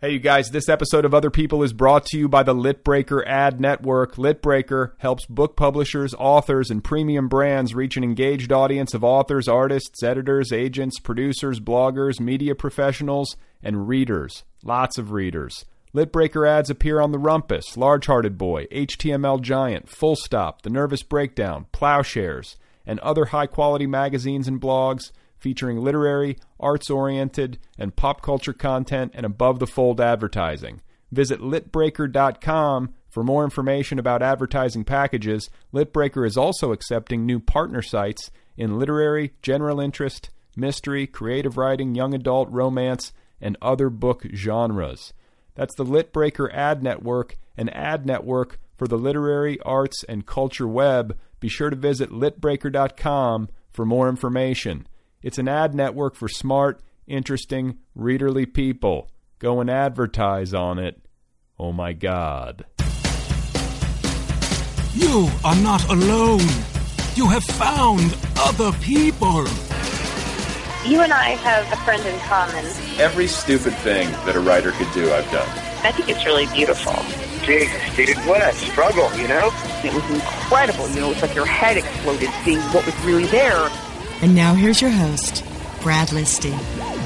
Hey, you guys, this episode of Other People is brought to you by the Litbreaker Ad Network. Litbreaker helps book publishers, authors, and premium brands reach an engaged audience of authors, artists, editors, agents, producers, bloggers, media professionals, and readers. Lots of readers. Litbreaker ads appear on The Rumpus, Large Hearted Boy, HTML Giant, Full Stop, The Nervous Breakdown, Ploughshares, and other high quality magazines and blogs featuring literary, arts oriented, and pop culture content and above the fold advertising. Visit litbreaker.com for more information about advertising packages. Litbreaker is also accepting new partner sites in literary, general interest, mystery, creative writing, young adult, romance, and other book genres. That's the Litbreaker Ad Network, an ad network for the literary, arts, and culture web. Be sure to visit litbreaker.com for more information. It's an ad network for smart, interesting, readerly people. Go and advertise on it. Oh my God. You are not alone. You have found other people. You and I have a friend in common. Every stupid thing that a writer could do, I've done. I think it's really beautiful. Jesus, dude, what a struggle, you know? It was incredible. You know, it's like your head exploded seeing what was really there. And now here's your host, Brad Listi.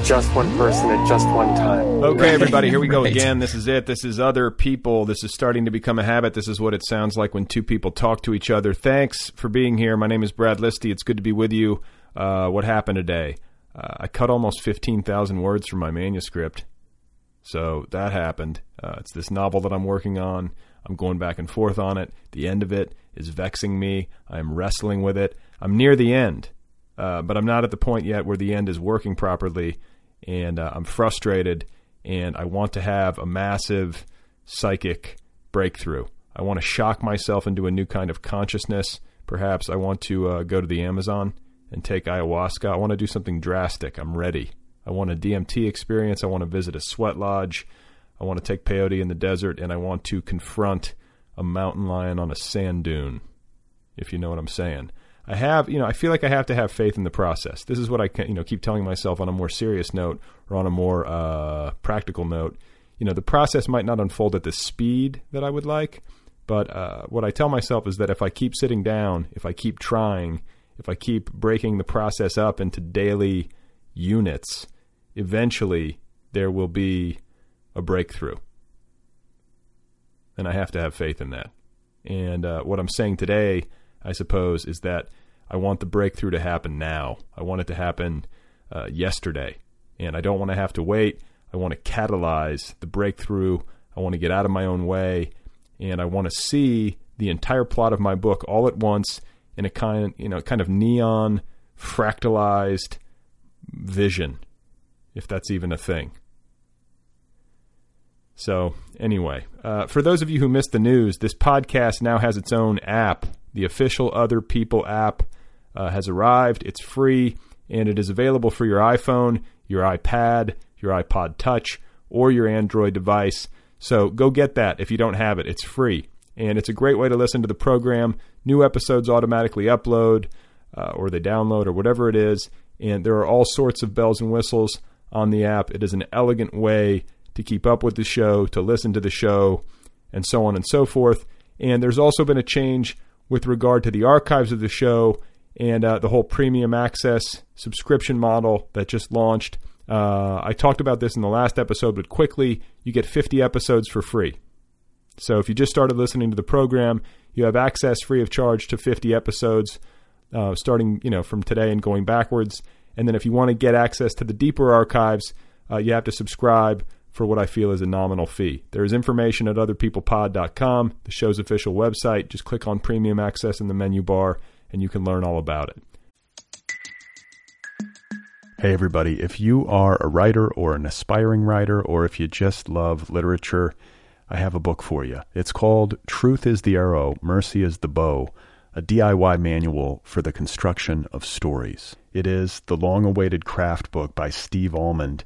Just one person at just one time. Okay, everybody, here we go again. This is it. This is other people. This is starting to become a habit. This is what it sounds like when two people talk to each other. Thanks for being here. My name is Brad Listi. It's good to be with you. Uh, what happened today? Uh, I cut almost 15,000 words from my manuscript. So that happened. Uh, it's this novel that I'm working on. I'm going back and forth on it. The end of it is vexing me. I'm wrestling with it. I'm near the end. Uh, but I'm not at the point yet where the end is working properly, and uh, I'm frustrated, and I want to have a massive psychic breakthrough. I want to shock myself into a new kind of consciousness. Perhaps I want to uh, go to the Amazon and take ayahuasca. I want to do something drastic. I'm ready. I want a DMT experience. I want to visit a sweat lodge. I want to take peyote in the desert, and I want to confront a mountain lion on a sand dune, if you know what I'm saying. I have, you know, I feel like I have to have faith in the process. This is what I, you know, keep telling myself on a more serious note or on a more uh, practical note. You know, the process might not unfold at the speed that I would like, but uh, what I tell myself is that if I keep sitting down, if I keep trying, if I keep breaking the process up into daily units, eventually there will be a breakthrough. And I have to have faith in that. And uh, what I'm saying today I suppose, is that I want the breakthrough to happen now. I want it to happen uh, yesterday. And I don't want to have to wait. I want to catalyze the breakthrough. I want to get out of my own way. And I want to see the entire plot of my book all at once in a kind, you know, kind of neon, fractalized vision, if that's even a thing. So, anyway, uh, for those of you who missed the news, this podcast now has its own app the official Other People app uh, has arrived. It's free and it is available for your iPhone, your iPad, your iPod Touch, or your Android device. So go get that if you don't have it. It's free. And it's a great way to listen to the program. New episodes automatically upload uh, or they download or whatever it is. And there are all sorts of bells and whistles on the app. It is an elegant way to keep up with the show, to listen to the show, and so on and so forth. And there's also been a change with regard to the archives of the show and uh, the whole premium access subscription model that just launched. Uh, I talked about this in the last episode, but quickly, you get 50 episodes for free. So if you just started listening to the program, you have access free of charge to 50 episodes, uh, starting you know from today and going backwards. And then if you want to get access to the deeper archives, uh, you have to subscribe for what I feel is a nominal fee. There is information at otherpeoplepod.com, the show's official website. Just click on premium access in the menu bar and you can learn all about it. Hey, everybody. If you are a writer or an aspiring writer, or if you just love literature, I have a book for you. It's called Truth is the Arrow, Mercy is the Bow, a DIY manual for the construction of stories. It is the long awaited craft book by Steve Almond,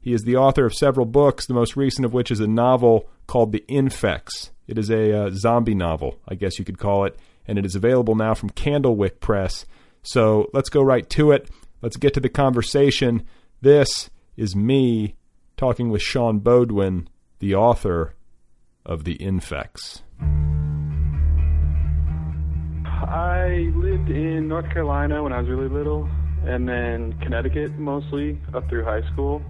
He is the author of several books, the most recent of which is a novel called The Infects. It is a uh, zombie novel, I guess you could call it and it is available now from Candlewick Press. So let's go right to it. Let's get to the conversation. This is me talking with Sean Beaudoin, the author of The Infects. I lived in North Carolina when I was really little, and then Connecticut mostly up through high school.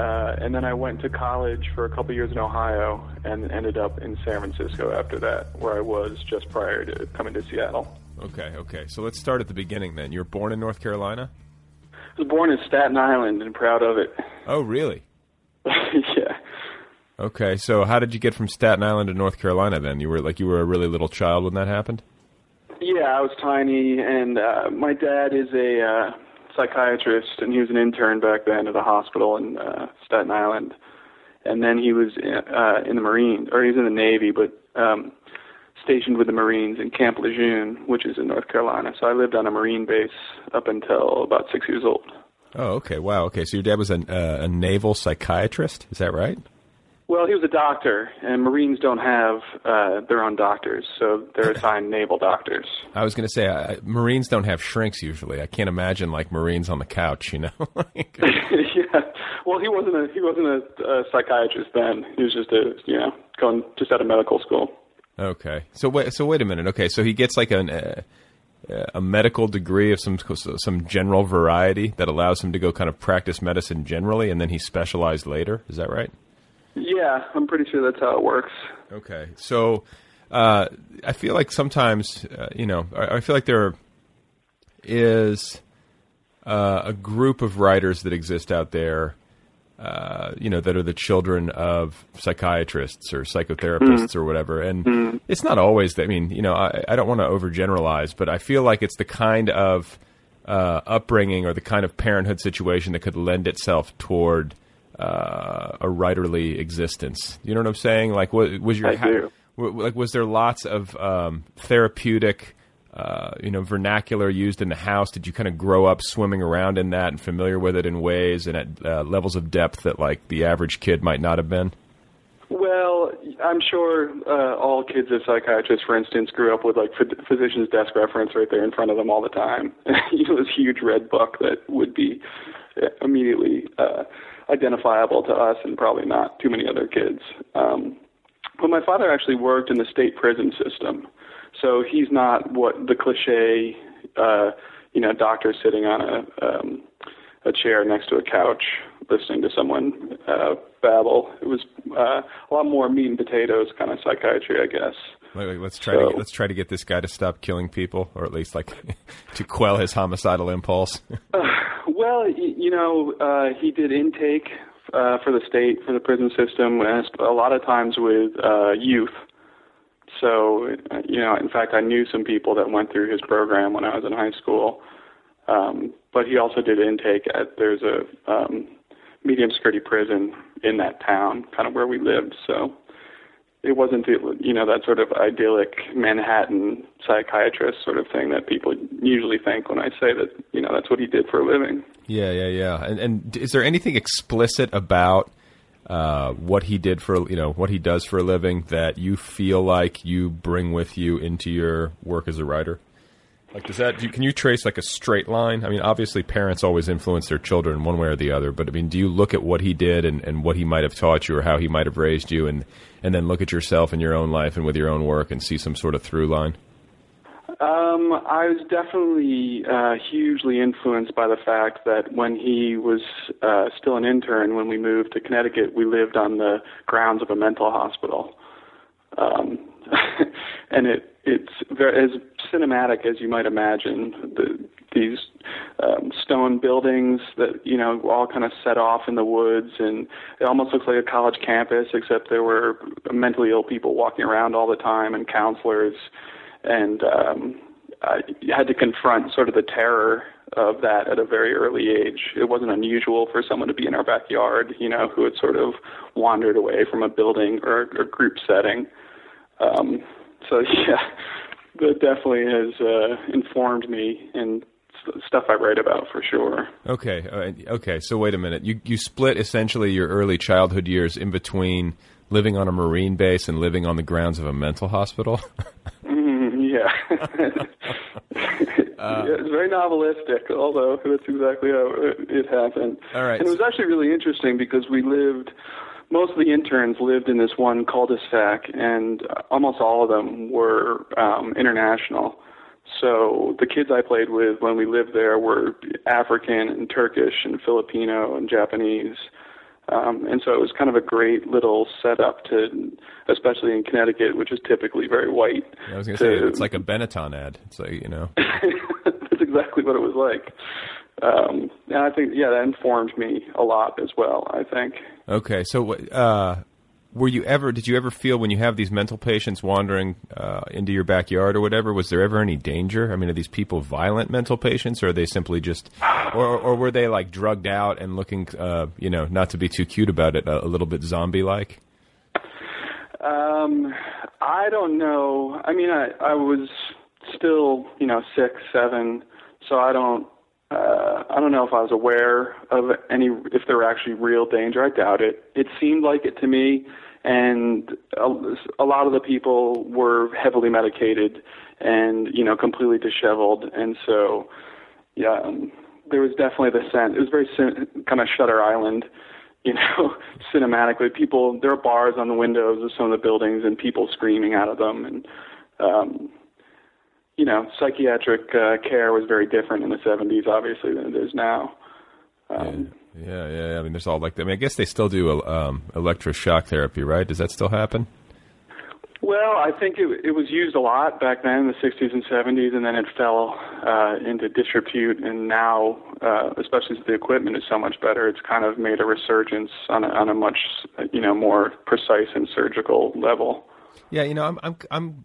Uh, and then I went to college for a couple years in Ohio and ended up in San Francisco after that, where I was just prior to coming to Seattle. Okay, okay. So let's start at the beginning then. You were born in North Carolina? I was born in Staten Island and proud of it. Oh, really? yeah. Okay, so how did you get from Staten Island to North Carolina then? You were like you were a really little child when that happened? Yeah, I was tiny, and uh, my dad is a uh, psychiatrist, and he was an intern back then at a hospital in uh, Staten Island. And then he was uh, in the Marines, or he was in the Navy, but um, stationed with the Marines in Camp Lejeune, which is in North Carolina. So I lived on a Marine base up until about six years old. Oh, okay. Wow. Okay. So your dad was a, uh, a naval psychiatrist. Is that right? Well, he was a doctor, and Marines don't have uh, their own doctors, so they're assigned naval doctors. I was going to say, I, Marines don't have shrinks usually. I can't imagine like Marines on the couch, you know. yeah. Well, he wasn't a he wasn't a, a psychiatrist then. He was just a you know going just out of medical school. Okay. So wait. So wait a minute. Okay. So he gets like an. Uh, a medical degree of some some general variety that allows him to go kind of practice medicine generally, and then he specialized later. Is that right? Yeah, I'm pretty sure that's how it works. Okay, so uh, I feel like sometimes, uh, you know, I, I, feel like there is uh, a group of writers that exist out there, uh, you know, that are the children of psychiatrists or psychotherapists mm. or whatever, and mm. it's not always. That, I mean, you know, I, I don't want to overgeneralize, but I feel like it's the kind of uh, upbringing or the kind of parenthood situation that could lend itself toward uh, a writerly existence. You know what I'm saying? Like, what was your I do. like? Was there lots of um, therapeutic, uh, you know, vernacular used in the house? Did you kind of grow up swimming around in that and familiar with it in ways and at uh, levels of depth that like the average kid might not have been? Well, I'm sure uh, all kids of psychiatrists, for instance, grew up with like physician's desk reference right there in front of them all the time. you know, this huge red book that would be uh, immediately uh, identifiable to us and probably not too many other kids. Um, but my father actually worked in the state prison system, so he's not what the cliche, uh, you know, doctor sitting on a um, a chair next to a couch listening to someone uh, babble. It was uh, a lot more meat and potatoes kind of psychiatry, I guess. Like, let's try So- to let's try to get this guy to stop killing people, or at least like to quell his homicidal impulse. Well, y- you know, uh, he did intake uh, for the state, for the prison system, and a lot of times with uh, youth. So, uh, you know, in fact, I knew some people that went through his program when I was in high school. Um, but he also did intake at there's a um, medium security prison in that town, kind of where we lived. So it wasn't you know that sort of idyllic Manhattan psychiatrist sort of thing that people usually think when I say that you know that's what he did for a living. Yeah, yeah, yeah. And and is there anything explicit about uh, what he did for you know what he does for a living that you feel like you bring with you into your work as a writer? Like, does that do you, can you trace like a straight line? I mean, obviously, parents always influence their children one way or the other. But I mean, do you look at what he did and, and what he might have taught you, or how he might have raised you, and and then look at yourself in your own life and with your own work and see some sort of through line? Um, I was definitely uh, hugely influenced by the fact that when he was uh, still an intern, when we moved to Connecticut, we lived on the grounds of a mental hospital. Um, and it it's very as cinematic as you might imagine. The, these um, stone buildings that you know all kind of set off in the woods, and it almost looks like a college campus, except there were mentally ill people walking around all the time and counselors and um, I had to confront sort of the terror of that at a very early age. It wasn't unusual for someone to be in our backyard, you know, who had sort of wandered away from a building or a group setting. Um, so yeah, that definitely has uh, informed me and stuff I write about for sure. Okay, uh, okay. So wait a minute. You you split essentially your early childhood years in between living on a marine base and living on the grounds of a mental hospital. Mm, yeah. yeah, it's very novelistic, although that's exactly how it, it happened. All right. And it was actually really interesting because we lived, most of the interns lived in this one cul-de-sac, and almost all of them were um, international. So the kids I played with when we lived there were African and Turkish and Filipino and Japanese. Um, and so it was kind of a great little setup to, especially in Connecticut, which is typically very white. I was going to say it's like a Benetton ad. It's like you know. That's exactly what it was like. Um, and I think, yeah, that informed me a lot as well. I think. Okay, so uh, were you ever? Did you ever feel when you have these mental patients wandering uh, into your backyard or whatever? Was there ever any danger? I mean, are these people violent mental patients, or are they simply just, or or were they like drugged out and looking, uh, you know, not to be too cute about it, a, a little bit zombie-like? Um, I don't know. I mean, I I was still, you know, six, seven, so I don't. Uh, I don't know if I was aware of any, if there were actually real danger. I doubt it. It seemed like it to me, and a, a lot of the people were heavily medicated and, you know, completely disheveled, and so, yeah, um, there was definitely the sense. It was very kind of Shutter Island, you know, cinematically. People, there are bars on the windows of some of the buildings, and people screaming out of them, and um, you know, psychiatric uh, care was very different in the 70s, obviously, than it is now. Um, Yeah, yeah. yeah. I mean, there's all like. I mean, I guess they still do um, electroshock therapy, right? Does that still happen? Well, I think it, it was used a lot back then in the 60s and 70s, and then it fell uh, into disrepute. And now, uh, especially since the equipment is so much better, it's kind of made a resurgence on a, on a much, you know, more precise and surgical level. Yeah, you know, I'm I'm I'm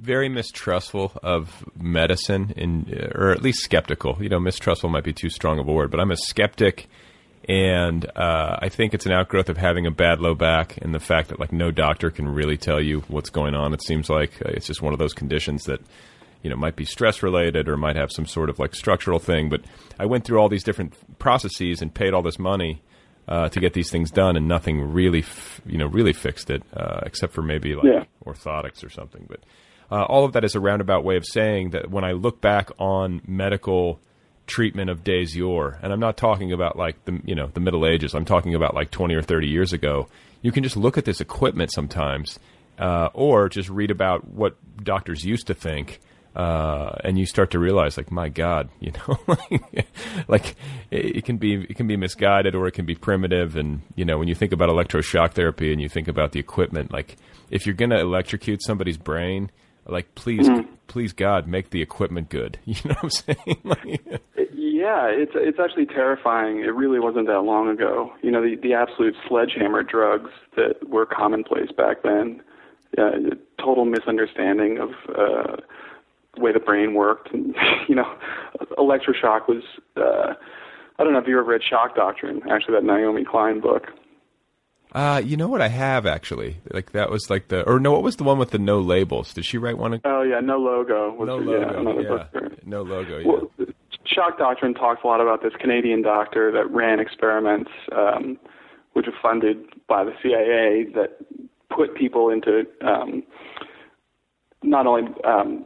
very mistrustful of medicine, in or at least skeptical. You know, mistrustful might be too strong of a word, but I'm a skeptic, and uh, I think it's an outgrowth of having a bad low back and the fact that like no doctor can really tell you what's going on. It seems like uh, it's just one of those conditions that you know might be stress related or might have some sort of like structural thing. But I went through all these different processes and paid all this money uh, to get these things done, and nothing really, f- you know, really fixed it, uh, except for maybe like Yeah. orthotics or something. But uh, all of that is a roundabout way of saying that when I look back on medical treatment of days yore, and I'm not talking about like the you know the Middle Ages. I'm talking about like 20 or 30 years ago. You can just look at this equipment sometimes, uh, or just read about what doctors used to think uh, and you start to realize, like, my God, you know, like it, can be it can be misguided or it can be primitive. And you know, when you think about electroshock therapy and you think about the equipment, like if you're going to electrocute somebody's brain, like please, mm-hmm. please God, make the equipment good. You know what I'm saying? like, yeah, it's it's actually terrifying. It really wasn't that long ago. You know, the the absolute sledgehammer drugs that were commonplace back then. Uh, total misunderstanding of. Uh, the way the brain worked. And you know, electroshock was. Uh, I don't know if you ever read Shock Doctrine, actually that Naomi Klein book. Uh, you know what I have actually. Like that was like the or no, what was the one with the no labels? Did she write one? Of, oh yeah, no logo. Was no the, logo. Yeah, yeah. No logo. Yeah. Well, Shock Doctrine talks a lot about this Canadian doctor that ran experiments, um, which were funded by the CIA that put people into um, not only um,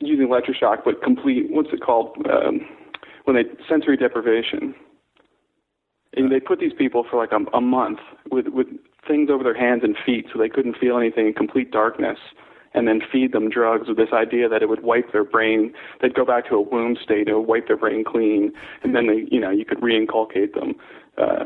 using electroshock, but complete what's it called um, when they sensory deprivation. And they put these people for like a, a month with with things over their hands and feet, so they couldn't feel anything in complete darkness, and then feed them drugs with this idea that it would wipe their brain. They'd go back to a womb state, it would wipe their brain clean, and then they, you know, you could reinculcate them. Uh,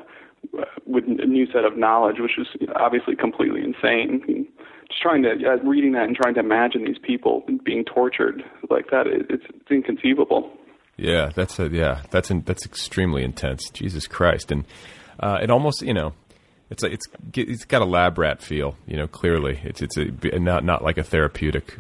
with a new set of knowledge, which is obviously completely insane just trying to uh, reading that and trying to imagine these people being tortured like that. It, it's, it's inconceivable. Yeah, that's a, yeah, that's in, that's extremely intense. Jesus Christ, and uh, it almost you know, it's like it's it's got a lab rat feel. You know, clearly it's it's a, not not like a therapeutic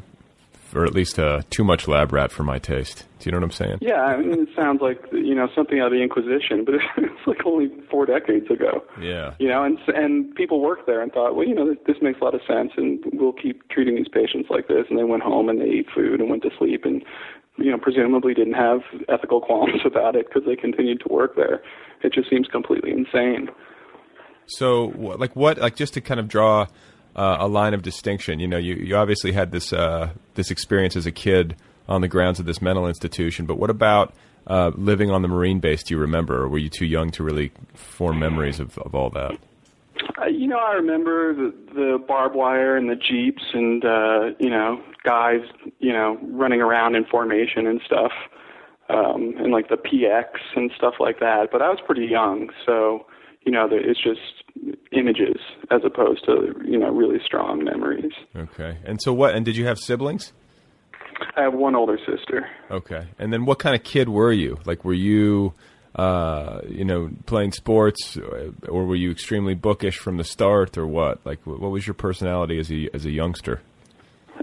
or at least uh, too much lab rat for my taste. Do you know what I'm saying? Yeah, I mean, it sounds like you know something out of the Inquisition, but it's like only four decades ago. Yeah. You know, and and people worked there and thought, well, you know, this, this makes a lot of sense, and we'll keep treating these patients like this. And they went home and they ate food and went to sleep, and you know, presumably didn't have ethical qualms about it because they continued to work there. It just seems completely insane. So, like, what, like, just to kind of draw uh, a line of distinction. You know, you, you obviously had this uh, this experience as a kid on the grounds of this mental institution, but what about uh, living on the Marine base? Do you remember, or were you too young to really form memories of, of all that? Uh, you know, I remember the, the barbed wire and the jeeps, and uh, you know, guys, you know, running around in formation and stuff, um, and like the PX and stuff like that. But I was pretty young, so you know, it's just images as opposed to you know really strong memories. Okay. And so what? And did you have siblings? I have one older sister. Okay. And then what kind of kid were you? Like, were you, uh, you know, playing sports, or were you extremely bookish from the start, or what? Like, what was your personality as a as a youngster?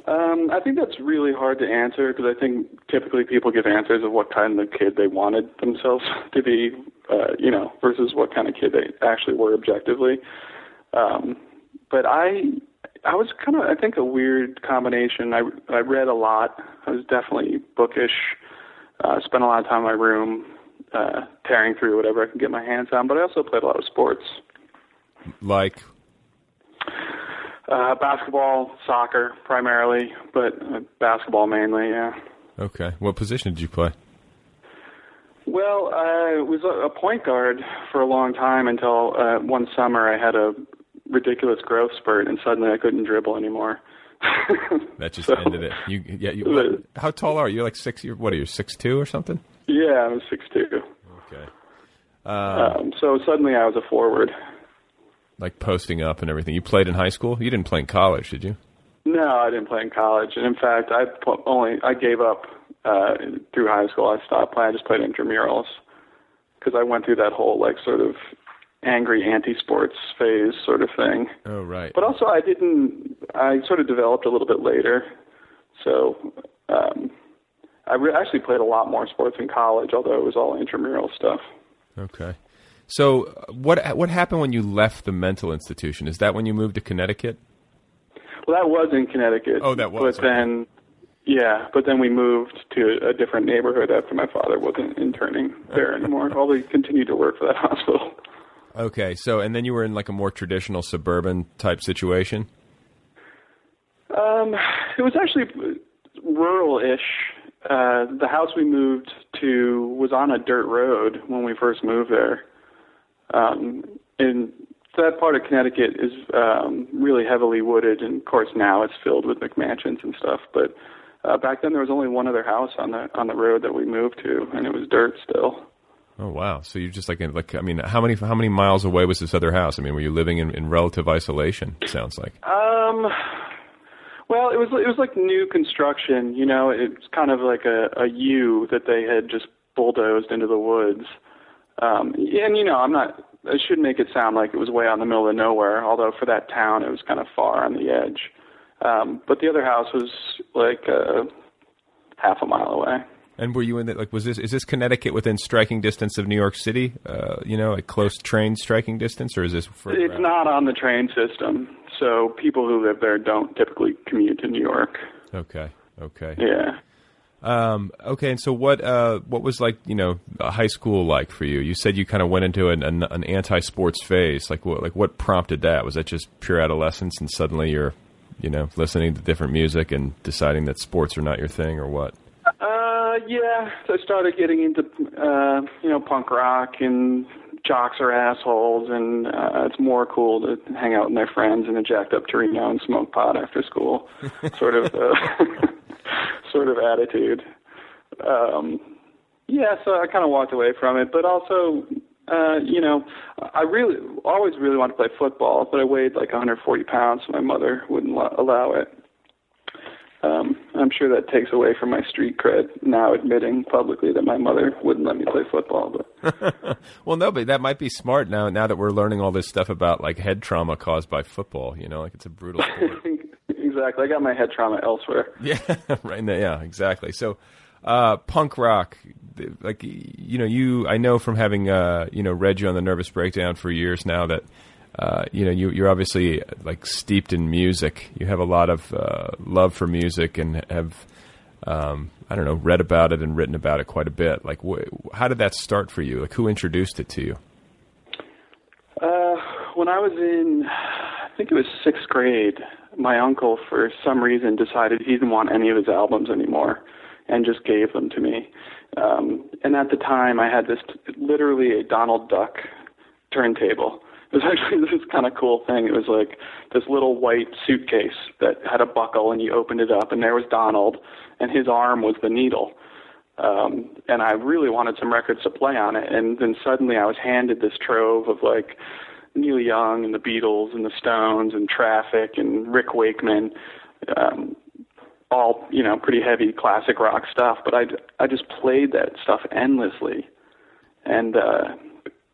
Um, I think that's really hard to answer because I think typically people give answers of what kind of kid they wanted themselves to be, uh, you know, versus what kind of kid they actually were objectively. Um, but I, I was kind of, I think, a weird combination. I I read a lot. I was definitely bookish. Uh, spent a lot of time in my room, uh, tearing through whatever I could get my hands on. But I also played a lot of sports. Like uh, basketball, soccer primarily, but uh, basketball mainly. Yeah. Okay. What position did you play? Well, I was a point guard for a long time until uh, one summer I had a ridiculous growth spurt, and suddenly I couldn't dribble anymore. that just so, ended it. You, yeah. You, how tall are you? You're like six. You're, what are you? Six two or something? Yeah, I'm six two. Okay. Um, um, so suddenly I was a forward like posting up and everything. You played in high school. You didn't play in college, did you? No, I didn't play in college. And in fact, I only I gave up uh, through high school. I stopped playing. I just played intramurals because I went through that whole like sort of angry anti-sports phase sort of thing. Oh right. But also, I didn't. I sort of developed a little bit later. So um, I re- actually played a lot more sports in college, although it was all intramural stuff. Okay. So what what happened when you left the mental institution? Is that when you moved to Connecticut? Well, that was in Connecticut. Oh, that was. But okay. then, yeah, but then we moved to a different neighborhood after my father wasn't interning there anymore. Although he continued to work for that hospital. Okay, so and then you were in like a more traditional suburban type situation. Um, it was actually rural-ish. Uh, the house we moved to was on a dirt road when we first moved there. Um, and that part of Connecticut is um, really heavily wooded, and of course now it's filled with McMansions and stuff. But uh, back then there was only one other house on the on the road that we moved to, and it was dirt still. Oh wow! So you're just like in, like I mean, how many how many miles away was this other house? I mean, were you living in, in relative isolation? It sounds like. Um, well, it was it was like new construction. You know, it's kind of like a a U that they had just bulldozed into the woods. Um, and you know, I'm not. I should make it sound like it was way out in the middle of nowhere. Although for that town, it was kind of far on the edge. Um, but the other house was like uh, half a mile away. And were you in the, like was this is this Connecticut within striking distance of New York City? Uh, you know, like close train striking distance, or is this? It's out? not on the train system, so people who live there don't typically commute to New York. Okay. Okay. Yeah. Um, okay, and so what? Uh, what was like, you know, high school like for you? You said you kind of went into an, an, an anti-sports phase. Like, what? Like, what prompted that? Was that just pure adolescence, and suddenly you're, you know, listening to different music and deciding that sports are not your thing, or what? Uh, yeah. I started getting into, uh, you know, punk rock and jocks are assholes, and uh, it's more cool to hang out with my friends and a jacked up Torino and smoke pot after school, sort of, uh, sort of attitude. Um, yeah, so I kind of walked away from it, but also, uh, you know, I really always really wanted to play football, but I weighed like 140 pounds, so my mother wouldn't allow it um, I'm sure that takes away from my street cred now admitting publicly that my mother wouldn't let me play football. But well, no, but that might be smart now. Now that we're learning all this stuff about like head trauma caused by football, you know, like it's a brutal. exactly. I got my head trauma elsewhere. Yeah, right. Yeah, exactly. So, uh, punk rock, like you know, you I know from having uh, you know read you on the Nervous Breakdown for years now that uh, you know, you, you're obviously like steeped in music. You have a lot of uh, love for music and have, um, I don't know, read about it and written about it quite a bit. Like, wh- how did that start for you? Like, who introduced it to you? Uh, when I was in, I think it was sixth grade, my uncle, for some reason, decided he didn't want any of his albums anymore and just gave them to me. Um, and at the time, I had this literally a Donald Duck turntable it was actually this kind of cool thing. It was like this little white suitcase that had a buckle, and you opened it up, and there was Donald, and his arm was the needle. Um, and I really wanted some records to play on it, and then suddenly I was handed this trove of like Neil Young and the Beatles and the Stones and Traffic and Rick Wakeman, um, all you know, pretty heavy classic rock stuff. But I I just played that stuff endlessly, and uh,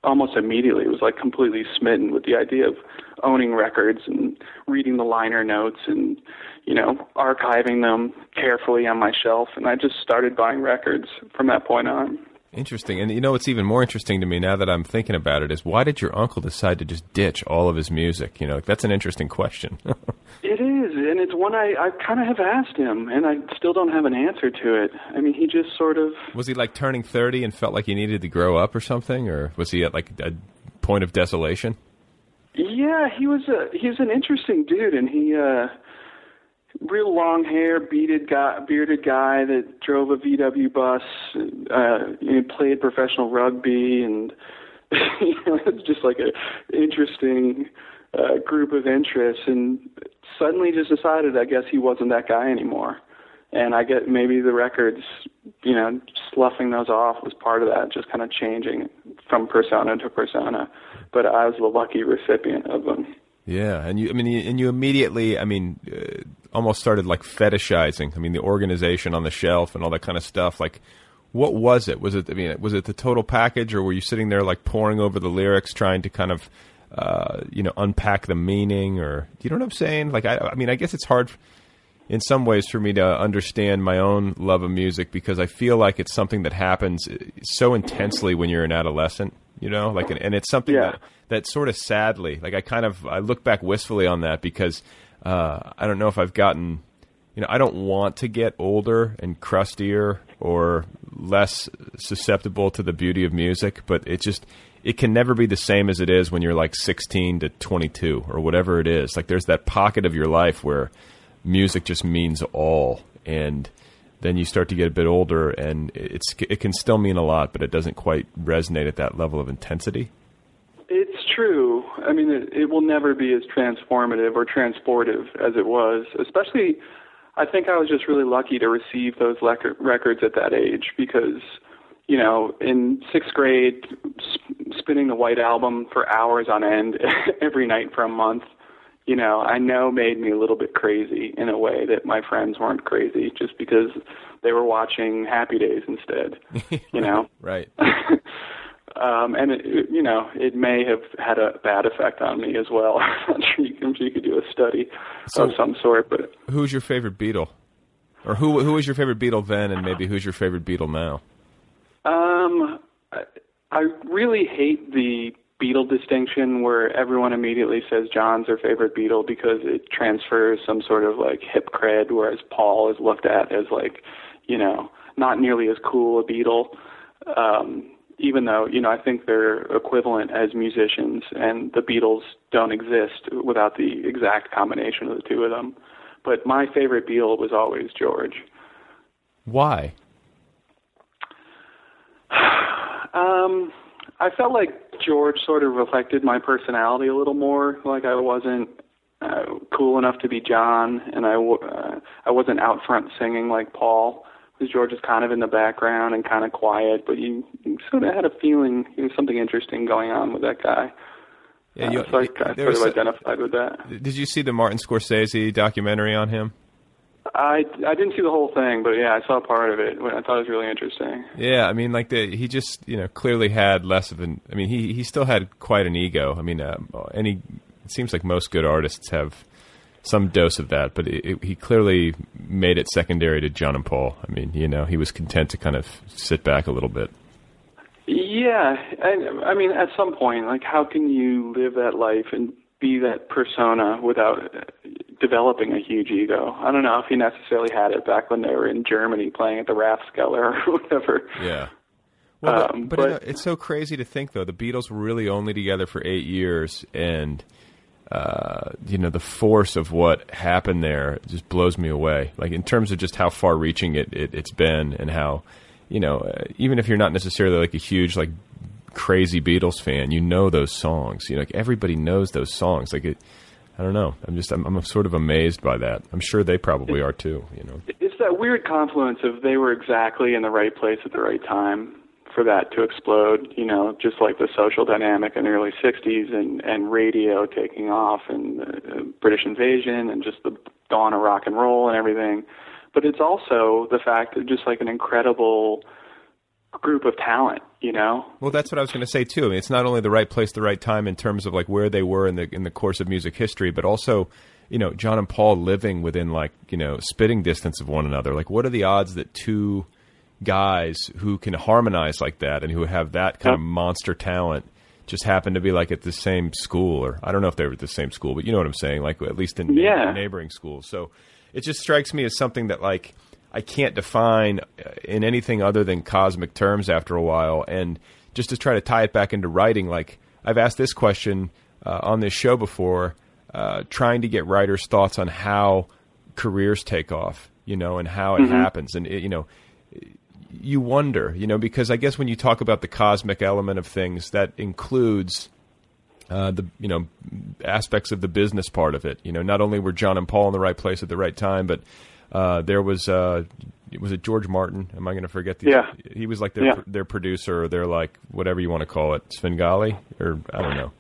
almost immediately was like completely smitten with the idea of owning records and reading the liner notes and you know archiving them carefully on my shelf and I just started buying records from that point on. Interesting. And you know what's even more interesting to me now that I'm thinking about it is why did your uncle decide to just ditch all of his music? You know, that's an interesting question. it is, and it's one I, I kind of have asked him, and I still don't have an answer to it. I mean, he just sort of. Was he like turning 30 and felt like he needed to grow up or something? Or was he at like a point of desolation? Yeah, he was a he's an interesting dude, and he uh real long hair, bearded guy, bearded guy that drove a VW bus. Uh, he played professional rugby, and you know, it's just like a interesting uh, group of interests. And suddenly, just decided, I guess he wasn't that guy anymore. And I get maybe the records, you know, sloughing those off was part of that, just kind of changing from persona to persona. But I was the lucky recipient of them. Yeah, and you, I mean, and you immediately, I mean, uh, almost started like fetishizing. I mean, the organization on the shelf and all that kind of stuff. Like, what was it? Was it, I mean, was it the total package, or were you sitting there like poring over the lyrics, trying to kind of, uh, you know, unpack the meaning, or do you know what I'm saying? Like, I, I mean, I guess it's hard in some ways for me to understand my own love of music because I feel like it's something that happens so intensely when you're an adolescent, you know, like, and it's something yeah. that, that sort of sadly, like I kind of, I look back wistfully on that because, uh, I don't know if I've gotten, you know, I don't want to get older and crustier or less susceptible to the beauty of music, but it just, it can never be the same as it is when you're like 16 to 22 or whatever it is. Like there's that pocket of your life where, music just means all and then you start to get a bit older and it's it can still mean a lot but it doesn't quite resonate at that level of intensity? It's true. I mean it, it will never be as transformative or transportive as it was especially I think I was just really lucky to receive those records at that age because, you know, in sixth grade, sp- spinning the White Album for hours on end every night for a month, you know, I know made me a little bit crazy in a way that my friends weren't crazy just because they were watching Happy Days instead, you know. right. um, and it, you know, it may have had a bad effect on me as well. I'm sure you, I'm sure you could do a study So- of some sort, but Who's your favorite Beatle? Or who who was your favorite Beatle then, and maybe who's your favorite Beatle now? Um, I, I really hate the Beatle distinction where everyone immediately says John's their favorite Beatle because it transfers some sort of like hip cred, whereas Paul is looked at as like, you know, not nearly as cool a Beatle. Um, even though, you know, I think they're equivalent as musicians and the Beatles don't exist without the exact combination of the two of them. But my favorite Beatle was always George. Why? Um, I felt like George sort of reflected my personality a little more. Like I wasn't uh, cool enough to be John, and I w- uh, I wasn't out front singing like Paul. Because George is kind of in the background and kind of quiet, but you, you sort of had a feeling there was something interesting going on with that guy. Yeah, Uh, you- so I, I sort of a- identified with that. Did you see the Martin Scorsese documentary on him? I I didn't see the whole thing, but yeah, I saw part of it. I thought it was really interesting. Yeah, I mean, like the he just you know clearly had less of an. I mean, he he still had quite an ego. I mean, uh, any it seems like most good artists have some dose of that, but it, it, he clearly made it secondary to John and Paul. I mean, you know, he was content to kind of sit back a little bit. Yeah, I, I mean, at some point, like, how can you live that life and be that persona without developing a huge ego? I don't know if he necessarily had it back when they were in Germany playing at the Rathskeller or whatever. Yeah. Well, but, Um, but, but- it's so crazy to think though. The Beatles were really only together for eight years, and uh, you know the force of what happened there just blows me away. Like in terms of just how far-reaching it, it it's been, and how you know uh, even if you're not necessarily like a huge like crazy Beatles fan, you know those songs. You know, like everybody knows those songs. Like it. I don't know. I'm just I'm, I'm sort of amazed by that. I'm sure they probably are too. You know. It's that weird confluence of they were exactly in the right place at the right time for that to explode, you know, just like the social dynamic in the early 60s and, and radio taking off and uh, British invasion and just the dawn of rock and roll and everything. But it's also the fact that just like an incredible group of talent, you know? Well, that's what I was going to say too. I mean, it's not only the right place, the right time in terms of like where they were in the in the course of music history, but also, you know, John and Paul living within like you know spitting distance of one another. Like, what are the odds that two guys who can harmonize like that and who have that kind of monster talent just happen to be like at the same school, or I don't know if they were at the same school, but you know what I'm saying? Like at least in Yeah. neighboring schools. So it just strikes me as something that like I can't define uh, in anything other than cosmic terms after a while. And just to try to tie it back into writing, like I've asked this question uh, on this show before, uh, trying to get writers' thoughts on how careers take off, you know, and how it happens, and it, you know. You wonder, you know, because I guess when you talk about the cosmic element of things, that includes uh, the you know aspects of the business part of it. You know, not only were John and Paul in the right place at the right time, but uh, there was uh, was it George Martin? Am I going to forget? The, Yeah. he was like their Yeah. their producer, or their like whatever you want to call it, Svengali, or I don't know.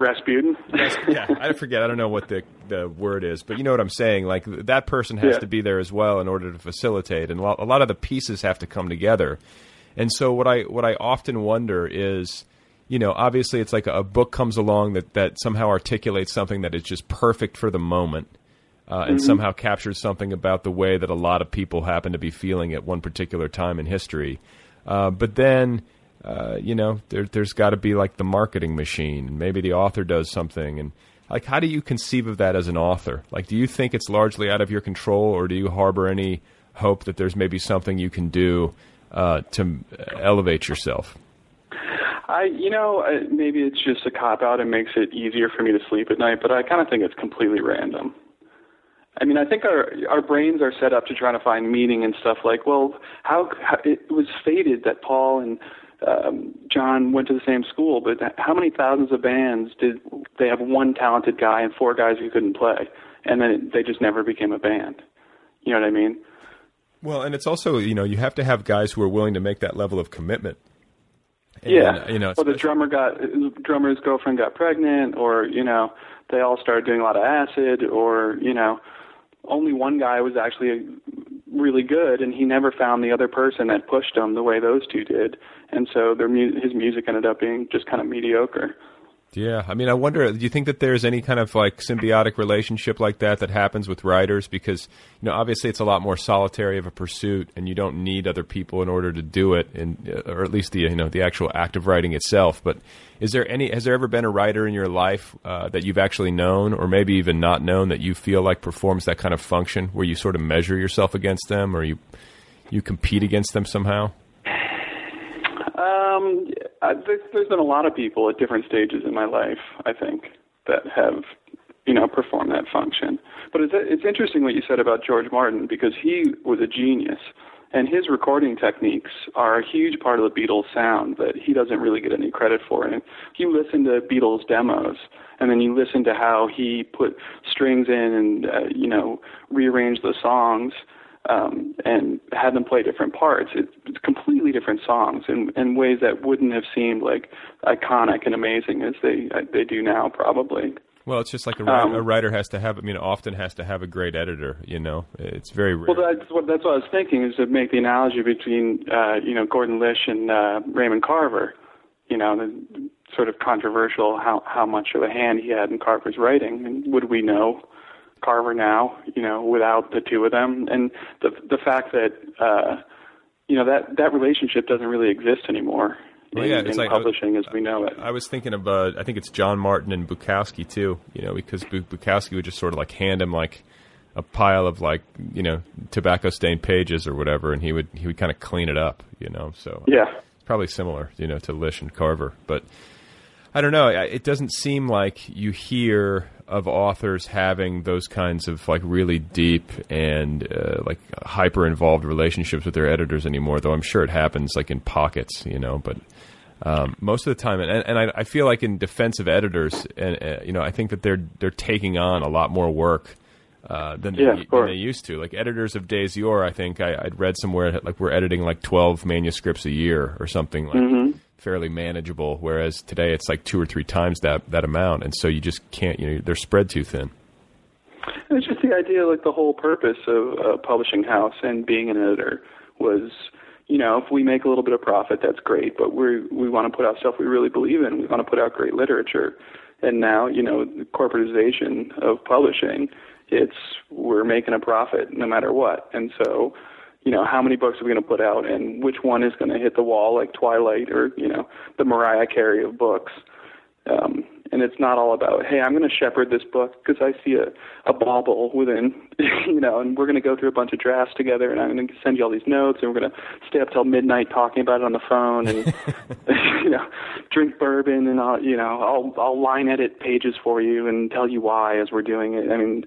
Rasputin. yeah, I forget. I don't know what the the word is, but you know what I'm saying. Like that person has Yeah. to be there as well in order to facilitate, and a lot, of the pieces have to come together. And so what I what I often wonder is, you know, obviously it's like a, a book comes along that that somehow articulates something that is just perfect for the moment. Uh, and somehow captures something about the way that a lot of people happen to be feeling at one particular time in history. Uh, but then, uh, you know, there, there's got to be like the marketing machine. Maybe the author does something, and like, how do you conceive of that as an author? Like, do you think it's largely out of your control, or do you harbor any hope that there's maybe something you can do uh, to elevate yourself? I, you know, uh, maybe it's just a cop out and makes it easier for me to sleep at night, but I kind of think it's completely random. I mean, I think our our brains are set up to try to find meaning and stuff like, well, how, how it was fated that Paul and um, John went to the same school, but how many thousands of bands did they have one talented guy and four guys who couldn't play, and then they just never became a band? You know what I mean? Well, and it's also you know you have to have guys who are willing to make that level of commitment. And, yeah, you know, Well, the drummer got drummer's girlfriend got pregnant, or you know, they all started doing a lot of acid, or you know, only one guy was actually really good, and he never found the other person that pushed him the way those two did, and so their mu- his music ended up being just kind of mediocre. Yeah, I mean, I wonder. Do you think that there's any kind of like symbiotic relationship like that that happens with writers? Because you know, obviously, it's a lot more solitary of a pursuit, and you don't need other people in order to do it, and uh, or at least the you know the actual act of writing itself. But is there any? Has there ever been a writer in your life uh, that you've actually known, or maybe even not known, that you feel like performs that kind of function, where you sort of measure yourself against them, or you you compete against them somehow? Um, I, there's, there's been a lot of people at different stages in my life, I think, that have, you know, performed that function. But it's, it's interesting what you said about George Martin because he was a genius, and his recording techniques are a huge part of the Beatles sound that he doesn't really get any credit for. And you listen to Beatles demos, and then you listen to how he put strings in and, uh, you know, rearranged the songs um, and had them play different parts. It, it's completely different songs in, in ways that wouldn't have seemed like iconic and amazing as they uh, they do now, probably. Well, it's just like a, wri- Um, a writer has to have. I mean, often has to have a great editor. You know, it's very rare. Well, that's what that's what I was thinking is to make the analogy between uh, you know Gordon Lish and uh, Raymond Carver. You know, the sort of controversial how how much of a hand he had in Carver's writing, and would we know Carver now? You know, without the two of them, and the the fact that uh, you know that that relationship doesn't really exist anymore Well, in, yeah, it's in like- publishing as we know it. I was thinking of, uh, I think it's John Martin and Bukowski too. You know, because Bu- Bukowski would just sort of like hand him like a pile of like you know tobacco stained pages or whatever, and he would he would kind of clean it up. You know, so Yeah. it's probably similar, you know, to Lish and Carver, but. I don't know. It doesn't seem like you hear of authors having those kinds of like really deep and uh, like hyper involved relationships with their editors anymore. Though I'm sure it happens like in pockets, you know. But um, most of the time, and, and I, I feel like in defense of editors, and uh, you know, I think that they're they're taking on a lot more work uh, than, Yeah, they, than they used to. Like editors of Days Yore, I think I, I'd read somewhere like we're editing like 12 manuscripts a year or something like Mm-hmm. Fairly manageable. Whereas today it's like two or three times that that amount, and so you just can't. You know, they're spread too thin. It's just the idea, like the whole purpose of a publishing house and being an editor was, you know, if we make a little bit of profit, that's great, but we we want to put out stuff we really believe in. We want to put out great literature. And now, you know, the corporatization of publishing, it's we're making a profit no matter what. And so, you know, how many books are we going to put out, and which one is going to hit the wall, like Twilight or you know, the Mariah Carey of books. Um, and it's not all about, hey, I'm going to shepherd this book because I see a, a bauble within, you know, and we're going to go through a bunch of drafts together, and I'm going to send you all these notes, and we're going to stay up till midnight talking about it on the phone, and you know, drink bourbon, and I'll, you know, I'll I'll line edit pages for you and tell you why as we're doing it. I mean,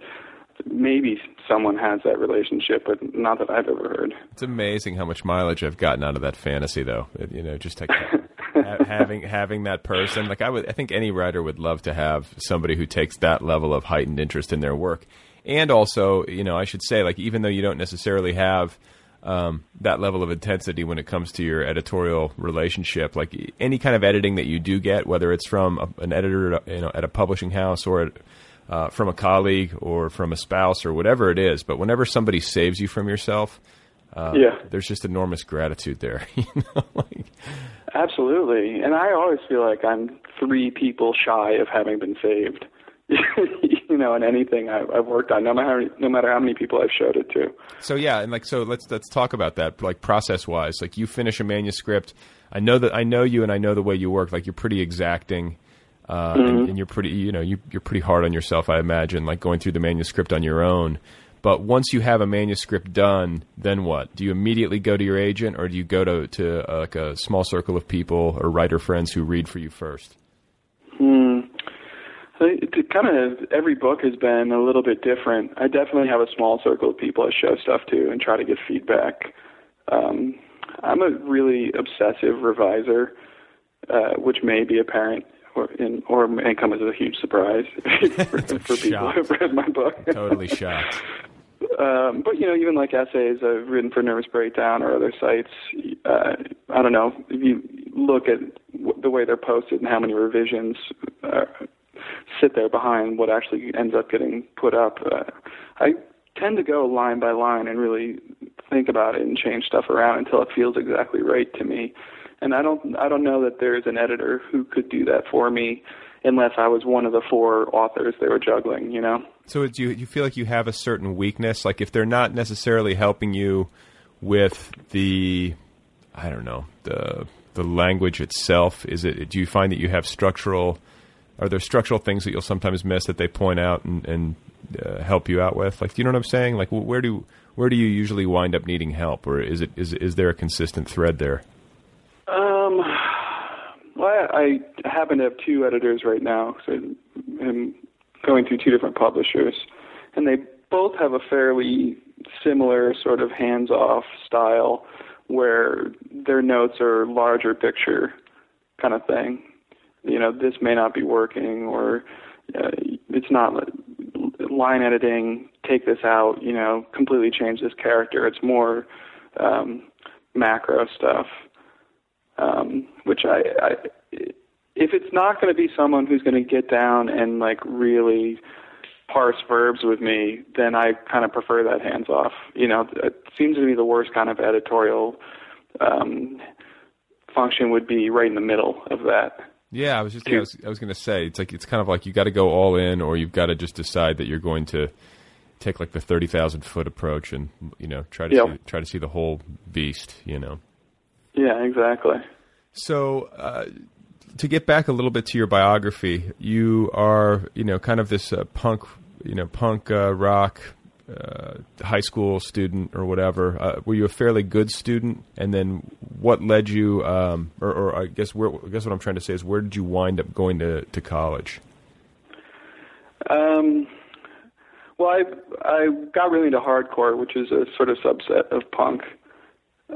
maybe someone has that relationship, but not that I've ever heard. It's amazing how much mileage I've gotten out of that fantasy, though. It- you know, just like ha- having having that person. Like I would, I think any writer would love to have somebody who takes that level of heightened interest in their work. And also, you know, I should say, like even though you don't necessarily have um, that level of intensity when it comes to your editorial relationship, like any kind of editing that you do get, whether it's from a, an editor, you know, at a publishing house or at, uh, from a colleague or from a spouse or whatever it is, but whenever somebody saves you from yourself, uh, Yeah. there's just enormous gratitude there. you know, like, Absolutely. And I always feel like I'm three people shy of having been saved. you know, in anything I've, I've worked on, no matter no matter how many people I've showed it to. so yeah, and like so, let's let's talk about that, like process wise. Like you finish a manuscript. I know that I know you, and I know the way you work. Like you're pretty exacting. Uh, and, and you're pretty, you know, you, you're pretty hard on yourself, I imagine, like going through the manuscript on your own. But once you have a manuscript done, then what? Do you immediately go to your agent, or do you go to to uh, like a small circle of people or writer friends who read for you first? Hmm. It kind of every book has been a little bit different. I definitely have a small circle of people I show stuff to and try to get feedback. Um, I'm a really obsessive reviser, uh, which may be apparent or, in, or may come as a huge surprise for, for people who've read my book. Totally shocked. Um, but you know, even like essays I've written for Nervous Breakdown or other sites, uh, I don't know if you look at w- the way they're posted and how many revisions uh, sit there behind what actually ends up getting put up. Uh, I tend to go line by line and really think about it and change stuff around until it feels exactly right to me. And I don't I don't know that there's an editor who could do that for me unless I was one of the four authors they were juggling, you know. So do you you feel like you have a certain weakness like if they're not necessarily helping you with the I don't know, the the language itself is it do you find that you have structural are there structural things that you'll sometimes miss that they point out and, and uh, help you out with? Like, do you know what I'm saying? Like, where do where do you usually wind up needing help, or is it is is there a consistent thread there? Um, well, I, I happen to have two editors right now, I'm going through two different publishers, and they both have a fairly similar sort of hands-off style, where their notes are larger picture kind of thing. You know this may not be working or uh, it's not line editing take this out you know completely change this character. It's more um macro stuff um which i i if it's not going to be someone who's going to get down and like really parse verbs with me then i kind of prefer that hands off you know it seems to be the worst kind of editorial um function would be right in the middle of that yeah, I was just I was, I was going to say it's like it's kind of like you got to go all in, or you've got to just decide that you're going to take like the thirty thousand foot approach and you know try to Yep. see, try to see the whole beast. You know. Yeah exactly So uh, to get back a little bit to your biography, you are you know kind of this uh, punk you know punk uh, rock uh, high school student or whatever. Uh, were you a fairly good student? And then what led you, um, or, or I guess where, I guess what I'm trying to say is where did you wind up going to, to college? Um, well, I I got really into hardcore, which is a sort of subset of punk,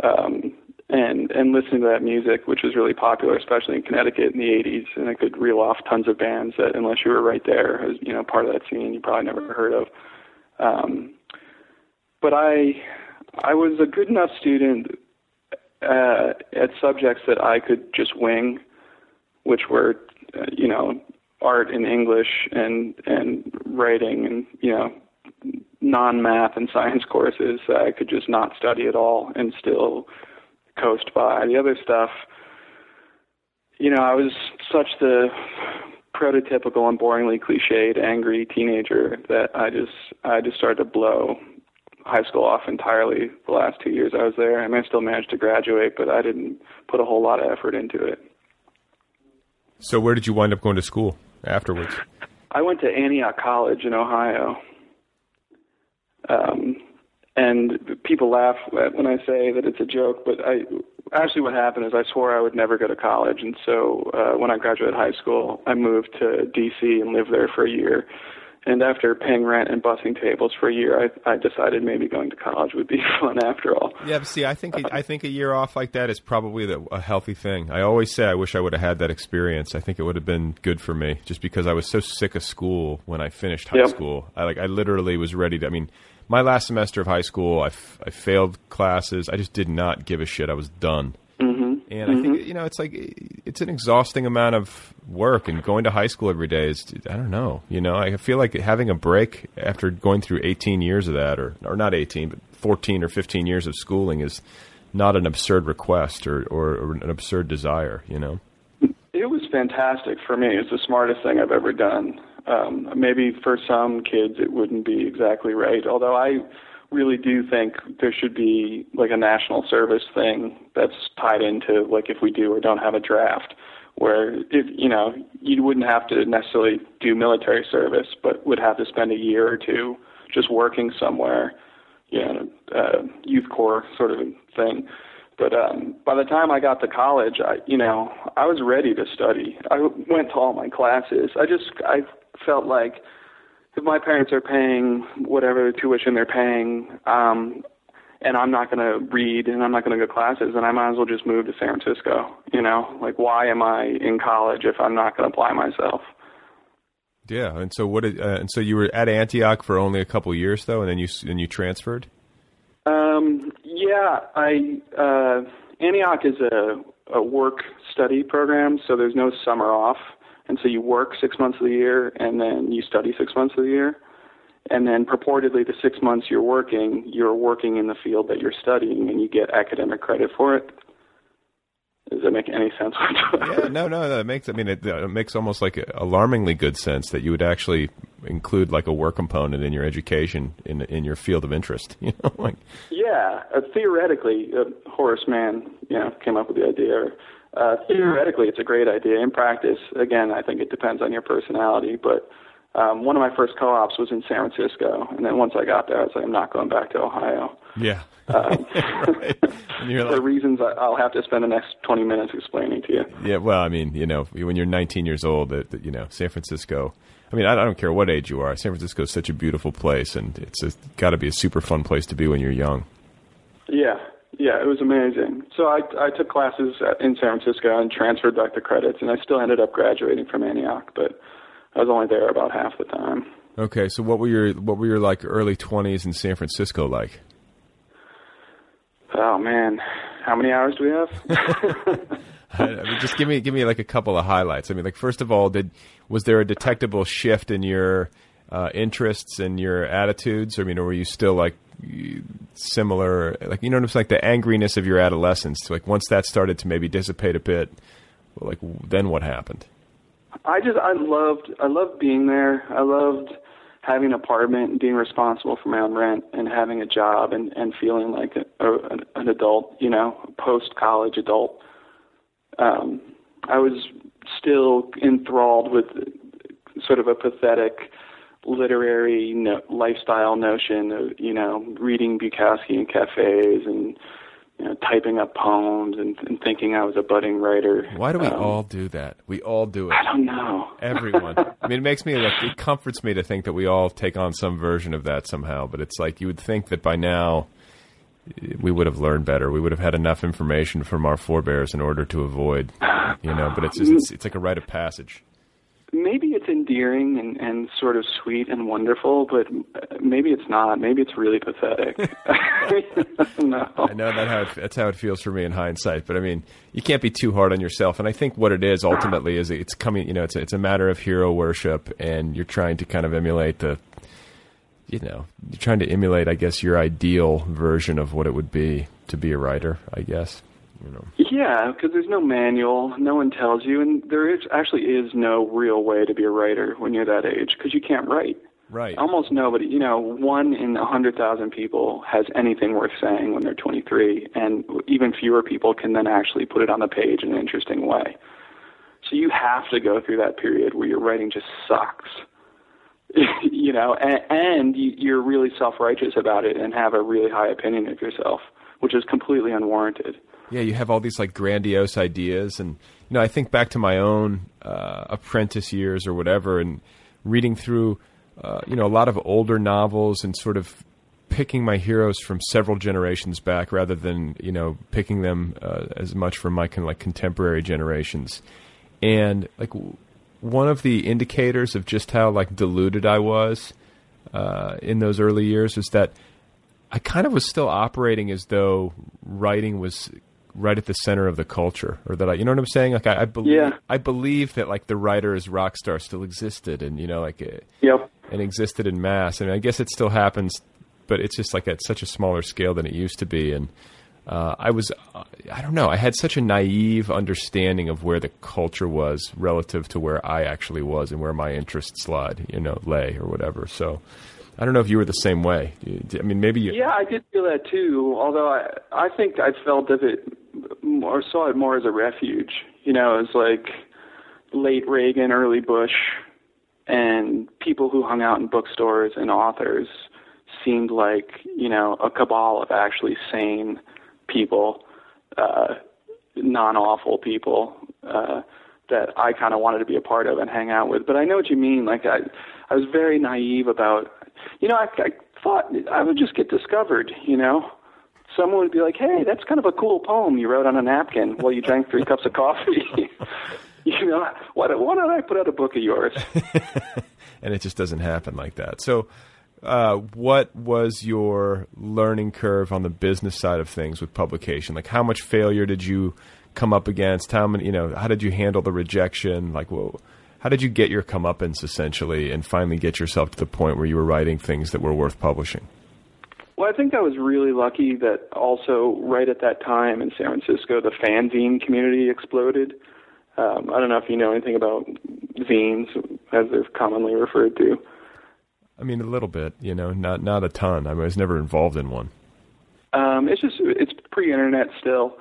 um, and and listening to that music, which was really popular, especially in Connecticut in the '80s. And I could reel off tons of bands that, unless you were right there, as you know, part of that scene, you probably never heard of. Um, but I I was a good enough student uh, at subjects that I could just wing, which were uh, you know art and English and and writing and you know non math and science courses that I could just not study at all and still coast by. The other stuff, you know, I was such the prototypical and boringly cliched angry teenager that I just I just started to blow high school off entirely the last two years I was there. I mean I still managed to graduate but I didn't put a whole lot of effort into it. So where did you wind up going to school afterwards? I went to Antioch College in Ohio. Um, and people laugh when I say that it's a joke, but I actually what happened is I swore I would never go to college, and so uh, when I graduated high school, I moved to D.C. and lived there for a year. And after paying rent and bussing tables for a year, I, I decided maybe going to college would be fun after all. Yeah, but see, I think uh, I think a year off like that is probably the, a healthy thing. I always say I wish I would have had that experience. I think it would have been good for me, just because I was so sick of school when I finished high Yep. school. I like I literally was ready to. I mean, my last semester of high school, I, f- I failed classes. I just did not give a shit. I was done. Mm-hmm. And I think you know it's like it's an exhausting amount of work, and going to high school every day is I don't know. You know, I feel like having a break after going through 18 years of that, or or not 18, but 14 or 15 years of schooling is not an absurd request or or, or an absurd desire. You know. It was fantastic for me. It's the smartest thing I've ever done. Um, maybe for some kids it wouldn't be exactly right, although I really do think there should be like a national service thing that's tied into like if we do or don't have a draft where if you know you wouldn't have to necessarily do military service but would have to spend a year or two just working somewhere you know uh, youth corps sort of thing. But um by the time I got to college I you know I was ready to study. I went to all my classes. I just I felt like my parents are paying whatever tuition they're paying, um, and I'm not going to read and I'm not going to go to classes, then I might as well just move to San Francisco. You know, like why am I in college if I'm not going to apply myself? Yeah, and so what? Did, uh, and so you were at Antioch for only a couple years, though, and then you and you transferred. Um, yeah, I uh, Antioch is a, a work study program, so there's no summer off, and so you work six months of the year, and then you study six months of the year, and then purportedly the six months you're working, you're working in the field that you're studying, and you get academic credit for it. Does that make any sense? yeah, no, no, no that makes. I mean, it, it makes almost like alarmingly good sense that you would actually include like a work component in your education in in your field of interest. You know, like yeah, uh, theoretically, uh, Horace Mann, you know, came up with the idea. Uh, theoretically, it's a great idea. In practice, again, I think it depends on your personality. But um, one of my first co-ops was in San Francisco, and then once I got there, I was like, I'm not going back to Ohio. Yeah. Um, for reasons I'll have to spend the next 20 minutes explaining to you. Yeah, well, I mean, you know, when you're 19 years old, that you know, San Francisco. I mean, I, I don't care what age you are. San Francisco is such a beautiful place, and it's got to be a super fun place to be when you're young. Yeah, yeah, it was amazing. So I I took classes in San Francisco and transferred back the credits, and I still ended up graduating from Antioch, but I was only there about half the time. Okay, so what were your what were your like early 20s in San Francisco like? Oh man, how many hours do we have? I mean, just give me give me like a couple of highlights. I mean, like first of all, did was there a detectable shift in your uh, interests and your attitudes? I mean, or were you still like similar? Like you know saying? Like the angriness of your adolescence. Like once that started to maybe dissipate a bit, like then what happened? I just I loved I loved being there. I loved having an apartment and being responsible for my own rent and having a job and and feeling like a, a, an adult, you know, post college adult. Um, I was still enthralled with sort of a pathetic literary no, lifestyle notion of you know reading Bukowski in cafes and you know, typing up poems and, and, thinking I was a budding writer. Why do we um, all do that? We all do it. I don't know. Everyone. I mean, it makes me like it comforts me to think that we all take on some version of that somehow. But it's like you would think that by now we would have learned better. We would have had enough information from our forebears in order to avoid, you know. But it's just, it's, it's like a rite of passage maybe it's endearing and, and sort of sweet and wonderful, but maybe it's not. Maybe it's really pathetic. no. I know that how it, that's how it feels for me in hindsight. But I mean, you can't be too hard on yourself. And I think what it is ultimately is it's coming. You know, it's a, it's a matter of hero worship, and you're trying to kind of emulate the. You know, you're trying to emulate, I guess, your ideal version of what it would be to be a writer. I guess. You know. Yeah, because there's no manual, no one tells you, and there is actually is no real way to be a writer when you're that age because you can't write. Right. Almost nobody, you know, one in a hundred thousand people has anything worth saying when they're 23, and even fewer people can then actually put it on the page in an interesting way. So you have to go through that period where your writing just sucks. you know, and, and you're really self-righteous about it and have a really high opinion of yourself, which is completely unwarranted yeah, you have all these like grandiose ideas, and you know, I think back to my own uh, apprentice years or whatever, and reading through, uh, you know, a lot of older novels and sort of picking my heroes from several generations back rather than you know picking them uh, as much from my kind of like contemporary generations, and like one of the indicators of just how like deluded I was uh, in those early years is that. I kind of was still operating as though writing was right at the center of the culture, or that I, you know what I'm saying? Like I, I believe, yeah. I believe that like the writer as rock star still existed, and you know, like, uh, yep, and existed in mass. I mean, I guess it still happens, but it's just like at such a smaller scale than it used to be. And uh, I was, uh, I don't know, I had such a naive understanding of where the culture was relative to where I actually was and where my interests lied, you know, lay or whatever. So. I don't know if you were the same way. I mean, maybe you. Yeah, I did feel that too. Although I, I think I felt of it more saw it more as a refuge. You know, as like late Reagan, early Bush, and people who hung out in bookstores and authors seemed like you know a cabal of actually sane people, uh, non-awful people uh, that I kind of wanted to be a part of and hang out with. But I know what you mean. Like I, I was very naive about, you know, I, I thought I would just get discovered. You know, someone would be like, "Hey, that's kind of a cool poem you wrote on a napkin while you drank three cups of coffee." you know, why, don't- why don't I put out a book of yours? and it just doesn't happen like that. So, uh, what was your learning curve on the business side of things with publication? Like, how much failure did you come up against? How many, you know, how did you handle the rejection? Like, well, how did you get your comeuppance essentially, and finally get yourself to the point where you were writing things that were worth publishing? Well, I think I was really lucky that also right at that time in San Francisco, the fanzine community exploded. Um, I don't know if you know anything about zines, as they're commonly referred to. I mean, a little bit, you know, not not a ton. I was never involved in one. Um, it's just it's pre-internet still.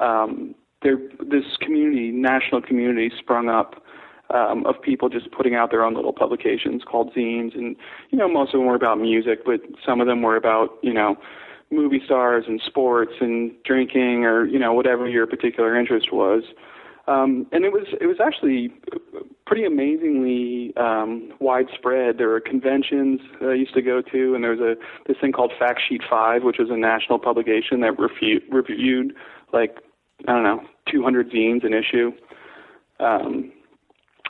Um, there, this community, national community, sprung up um, of people just putting out their own little publications called zines, and you know most of them were about music, but some of them were about you know movie stars and sports and drinking or you know whatever your particular interest was. Um, and it was it was actually pretty amazingly um, widespread. There were conventions that I used to go to, and there was a this thing called Factsheet Five, which was a national publication that refu- reviewed like I don't know 200 zines an issue, um,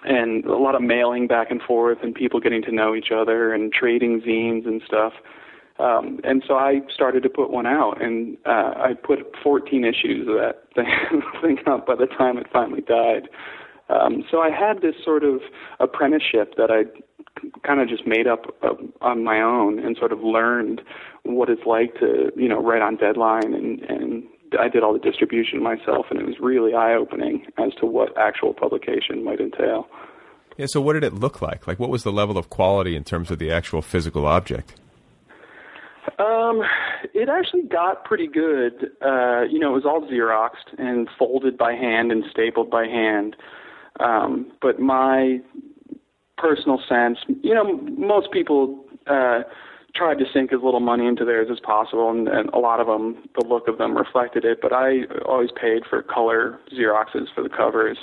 and a lot of mailing back and forth, and people getting to know each other and trading zines and stuff. Um, and so I started to put one out, and uh, I put 14 issues of that thing, thing out by the time it finally died. Um, so I had this sort of apprenticeship that I kind of just made up uh, on my own and sort of learned what it's like to, you know, write on deadline and, and I did all the distribution myself and it was really eye opening as to what actual publication might entail. Yeah. So, what did it look like? Like, what was the level of quality in terms of the actual physical object? Um, it actually got pretty good. Uh, you know, it was all Xeroxed and folded by hand and stapled by hand. Um, but my personal sense, you know, most people uh, tried to sink as little money into theirs as possible, and, and a lot of them, the look of them reflected it. But I always paid for color Xeroxes for the covers,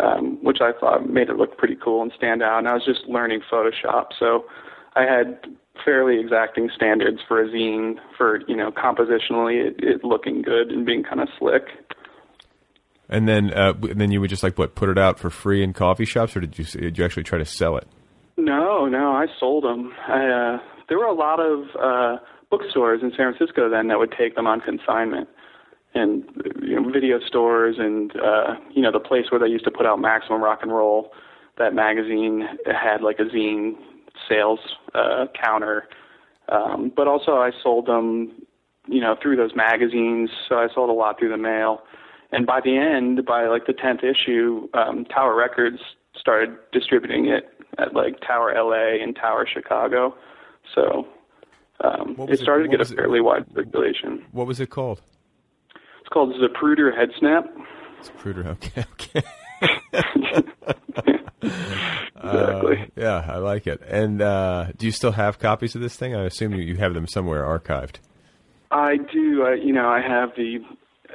um, which I thought made it look pretty cool and stand out. And I was just learning Photoshop, so I had fairly exacting standards for a zine for you know compositionally it, it looking good and being kind of slick. And then, uh, and then you would just like what put it out for free in coffee shops, or did you did you actually try to sell it? No, no, I sold them. I, uh, there were a lot of uh, bookstores in San Francisco then that would take them on consignment, and you know, video stores, and uh, you know the place where they used to put out Maximum Rock and Roll. That magazine had like a zine sales uh, counter, um, but also I sold them, you know, through those magazines. So I sold a lot through the mail. And by the end, by like the tenth issue, um, Tower Records started distributing it at like Tower LA and Tower Chicago. So um, it was it- started to get a it- fairly wide circulation. What was it called? It's called Zapruder Head Snap. It's Pruder. Okay, okay. Exactly. Uh, yeah, I like it. And uh, do you still have copies of this thing? I assume you, you have them somewhere archived. I do. I, you know, I have the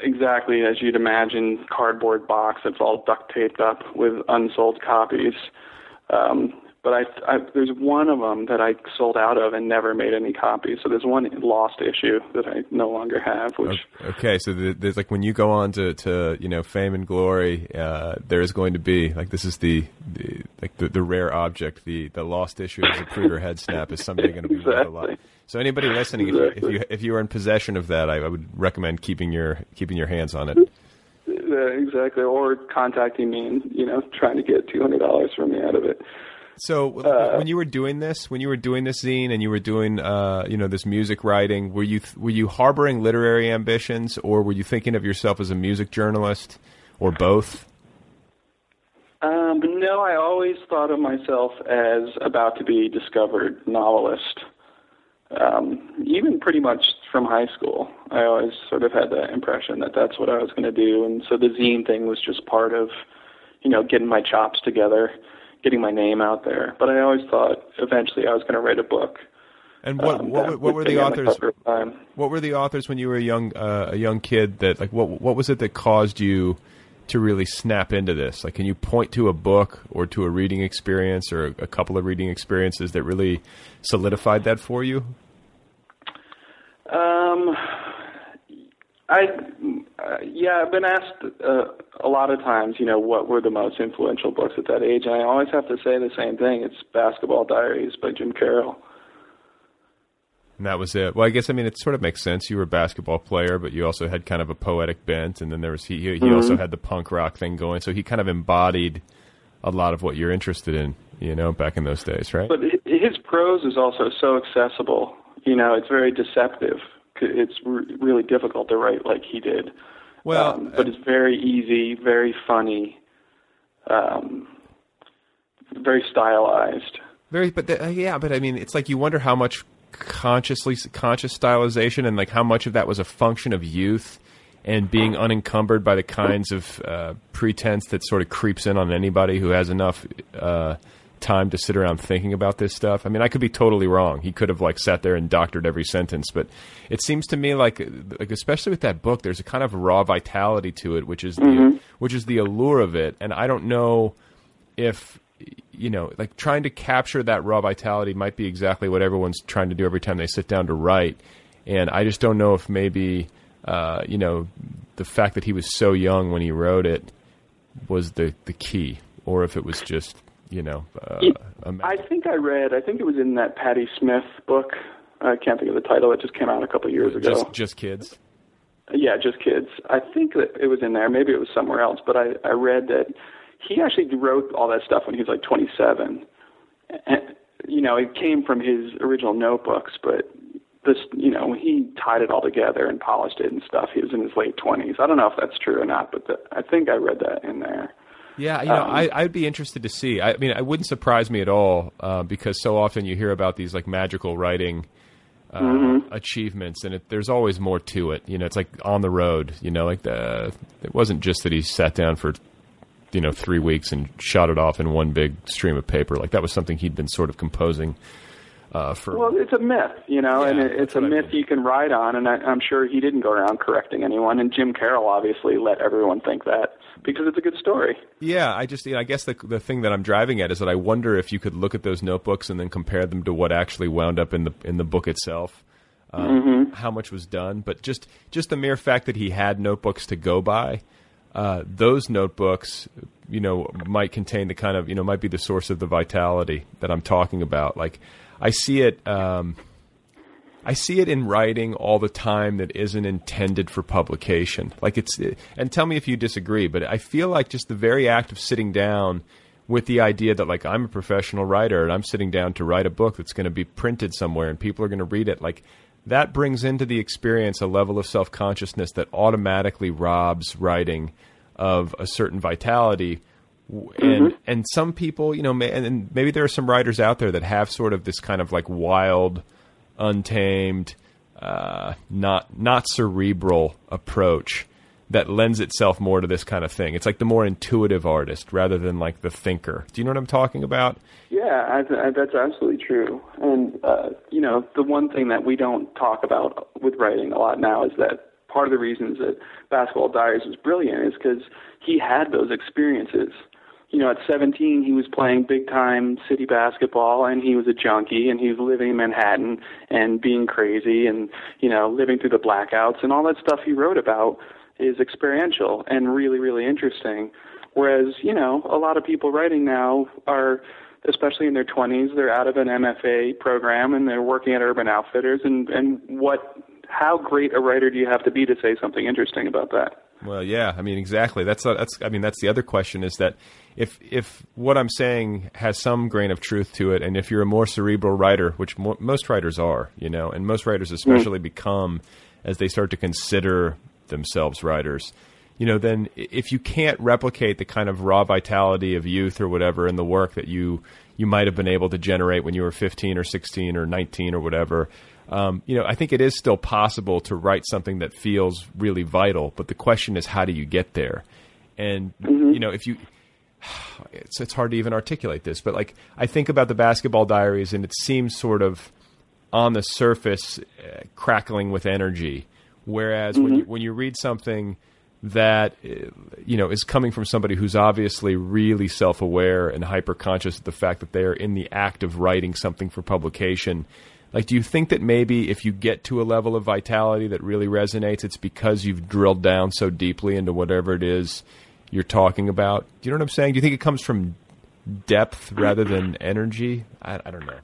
exactly as you'd imagine cardboard box that's all duct taped up with unsold copies. Um, but I, I, there's one of them that I sold out of and never made any copies. So there's one lost issue that I no longer have. Which Okay, so the, there's like when you go on to, to you know fame and glory, uh, there is going to be like this is the, the like the, the rare object, the the lost issue of the Zapruder head snap is someday going to be worth a lot. So anybody listening, if, you, if you if you are in possession of that, I, I would recommend keeping your keeping your hands on it. uh, exactly, or contacting me and you know trying to get two hundred dollars from me out of it. So Uh, when you were doing this, when you were doing this zine and you were doing, uh, you know, this music writing, were you were you harboring literary ambitions, or were you thinking of yourself as a music journalist, or both? Um, no, I always thought of myself as about to be discovered novelist. Um, even pretty much from high school, I always sort of had that impression that that's what I was going to do, and so the zine thing was just part of, you know, getting my chops together, getting my name out there. But I always thought eventually I was going to write a book. And what um, what, what were the authors? Time. What were the authors when you were a young uh, a young kid? That like what what was it that caused you to really snap into this? Like, can you point to a book or to a reading experience or a couple of reading experiences that really solidified that for you? Um, I, uh, yeah, I've been asked uh, a lot of times, you know, what were the most influential books at that age, and I always have to say the same thing. It's Basketball Diaries by Jim Carroll. And that was it. Well, I guess I mean it sort of makes sense. You were a basketball player, but you also had kind of a poetic bent, and then there was he. He Mhm. also had the punk rock thing going, so he kind of embodied a lot of what you're interested in. You know, back in those days, right? But his prose is also so accessible. You know, it's very deceptive. It's re- really difficult to write like he did. Well, um, but it's very easy, very funny, um, very stylized. Very, but the, uh, yeah, but I mean, it's like you wonder how much consciously conscious stylization and like how much of that was a function of youth and being unencumbered by the kinds of uh, pretense that sort of creeps in on anybody who has enough uh, time to sit around thinking about this stuff. I mean, I could be totally wrong. He could have like sat there and doctored every sentence, but it seems to me like, like especially with that book, there's a kind of raw vitality to it, which is the Mhm. which is the allure of it. And I don't know if you know, like trying to capture that raw vitality might be exactly what everyone's trying to do every time they sit down to write. And I just don't know if maybe, uh, you know, the fact that he was so young when he wrote it was the the key, or if it was just, you know, uh, I think I read. I think it was in that Patti Smith book. I can't think of the title. It just came out a couple of years ago. just just kids. Yeah, just kids. I think that it was in there. Maybe it was somewhere else. But I, I read that he actually wrote all that stuff when he was like 27. And, you know, it came from his original notebooks, but this, you know, he tied it all together and polished it and stuff. He was in his late 20s. I don't know if that's true or not, but the, I think I read that in there. Yeah, you know, Um, I, I'd be interested to see. I mean, it wouldn't surprise me at all uh, because so often you hear about these like magical writing uh, Mhm. achievements, and it, there's always more to it. You know, it's like on the road. You know, like the it wasn't just that he sat down for you know three weeks and shot it off in one big stream of paper. Like that was something he'd been sort of composing uh, for. Well, it's a myth, you know, and it, it's a myth you can ride on, and I, I'm sure he didn't go around correcting anyone. And Jim Carroll obviously let everyone think that because it's a good story. Yeah, I just, you know, I guess the the thing that I'm driving at is that I wonder if you could look at those notebooks and then compare them to what actually wound up in the in the book itself. Um, How much was done, but just just the mere fact that he had notebooks to go by, uh, those notebooks, you know, might contain the kind of, you know, might be the source of the vitality that I'm talking about. Like, I see it. Um, I see it in writing all the time that isn't intended for publication. Like it's, and tell me if you disagree, but I feel like just the very act of sitting down with the idea that like I'm a professional writer and I'm sitting down to write a book that's going to be printed somewhere and people are going to read it, like that brings into the experience a level of self consciousness that automatically robs writing of a certain vitality. And Mhm. and some people, you know, may, and- maybe there are some writers out there that have sort of this kind of like wild, untamed, uh, not not cerebral approach that lends itself more to this kind of thing. It's like the more intuitive artist rather than like the thinker. Do you know what I'm talking about? Yeah, I, I, that's absolutely true. And uh, you know, the one thing that we don't talk about with writing a lot now is that part of the reasons that Basketball Diaries was brilliant is because he had those experiences. You know, at 17, he was playing big time city basketball, and he was a junkie, and he was living in Manhattan and being crazy, and you know, living through the blackouts and all that stuff he wrote about is experiential and really, really interesting. Whereas, you know, a lot of people writing now are, especially in their 20s, they're out of an MFA program and they're working at Urban Outfitters. And and what, how great a writer do you have to be to say something interesting about that? Well, yeah, I mean, exactly. That's uh, that's. I mean, that's the other question is that if if what I'm saying has some grain of truth to it, and if you're a more cerebral writer, which mo- most writers are, you know, and most writers mm. especially become as they start to consider themselves writers, you know, then if you can't replicate the kind of raw vitality of youth or whatever in the work that you you might have been able to generate when you were 15 or 16 or 19 or whatever. Um, you know, I think it is still possible to write something that feels really vital, but the question is, how do you get there? And you know, if you, it's it's hard to even articulate this, but like I think about the basketball diaries, and it seems sort of on the surface uh, crackling with energy, whereas when you when you read something that uh, you know is coming from somebody who's obviously really self-aware and hyper conscious of the fact that they are in the act of writing something for publication Like, do you think that maybe if you get to a level of vitality that really resonates, it's because you've drilled down so deeply into whatever it is you're talking about? Do you know what I'm saying? Do you think it comes from depth rather than energy? I, I don't know.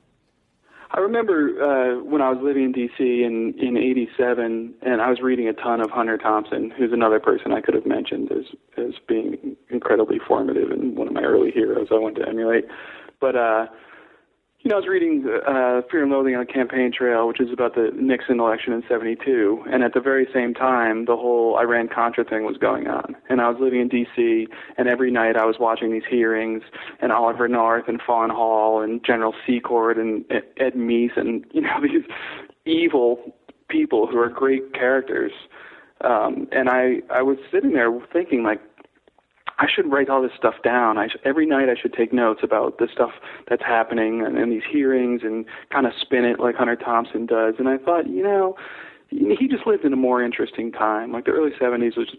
I remember uh, when I was living in D.C. in in '87, and I was reading a ton of Hunter Thompson, who's another person I could have mentioned as as being incredibly formative and one of my early heroes I wanted to emulate. But uh, you know, I was reading uh, Fear and Loathing on the Campaign Trail, which is about the Nixon election in '72, and at the very same time, the whole Iran-Contra thing was going on. And I was living in D.C., and every night I was watching these hearings, and Oliver North, and Fawn Hall, and General Secord, and Ed Meese, and you know these evil people who are great characters. Um, and I I was sitting there thinking like, I should write all this stuff down. I should, every night I should take notes about the stuff that's happening and, and these hearings and kind of spin it like Hunter Thompson does. And I thought, you know, he just lived in a more interesting time. Like the early '70s was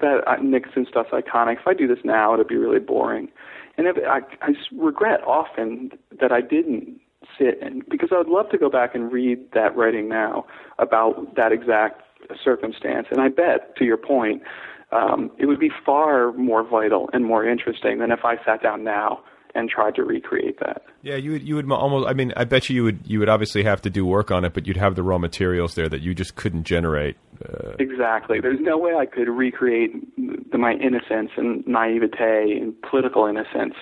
that uh, Nixon stuff's iconic. If I do this now, it'd be really boring. And if, I, I regret often that I didn't sit and because I would love to go back and read that writing now about that exact circumstance. And I bet, to your point, um, it would be far more vital and more interesting than if I sat down now and tried to recreate that. Yeah, you would you would almost. I mean, I bet you you would you would obviously have to do work on it, but you'd have the raw materials there that you just couldn't generate. Uh, exactly. There's no way I could recreate the, my innocence and naivete and political innocence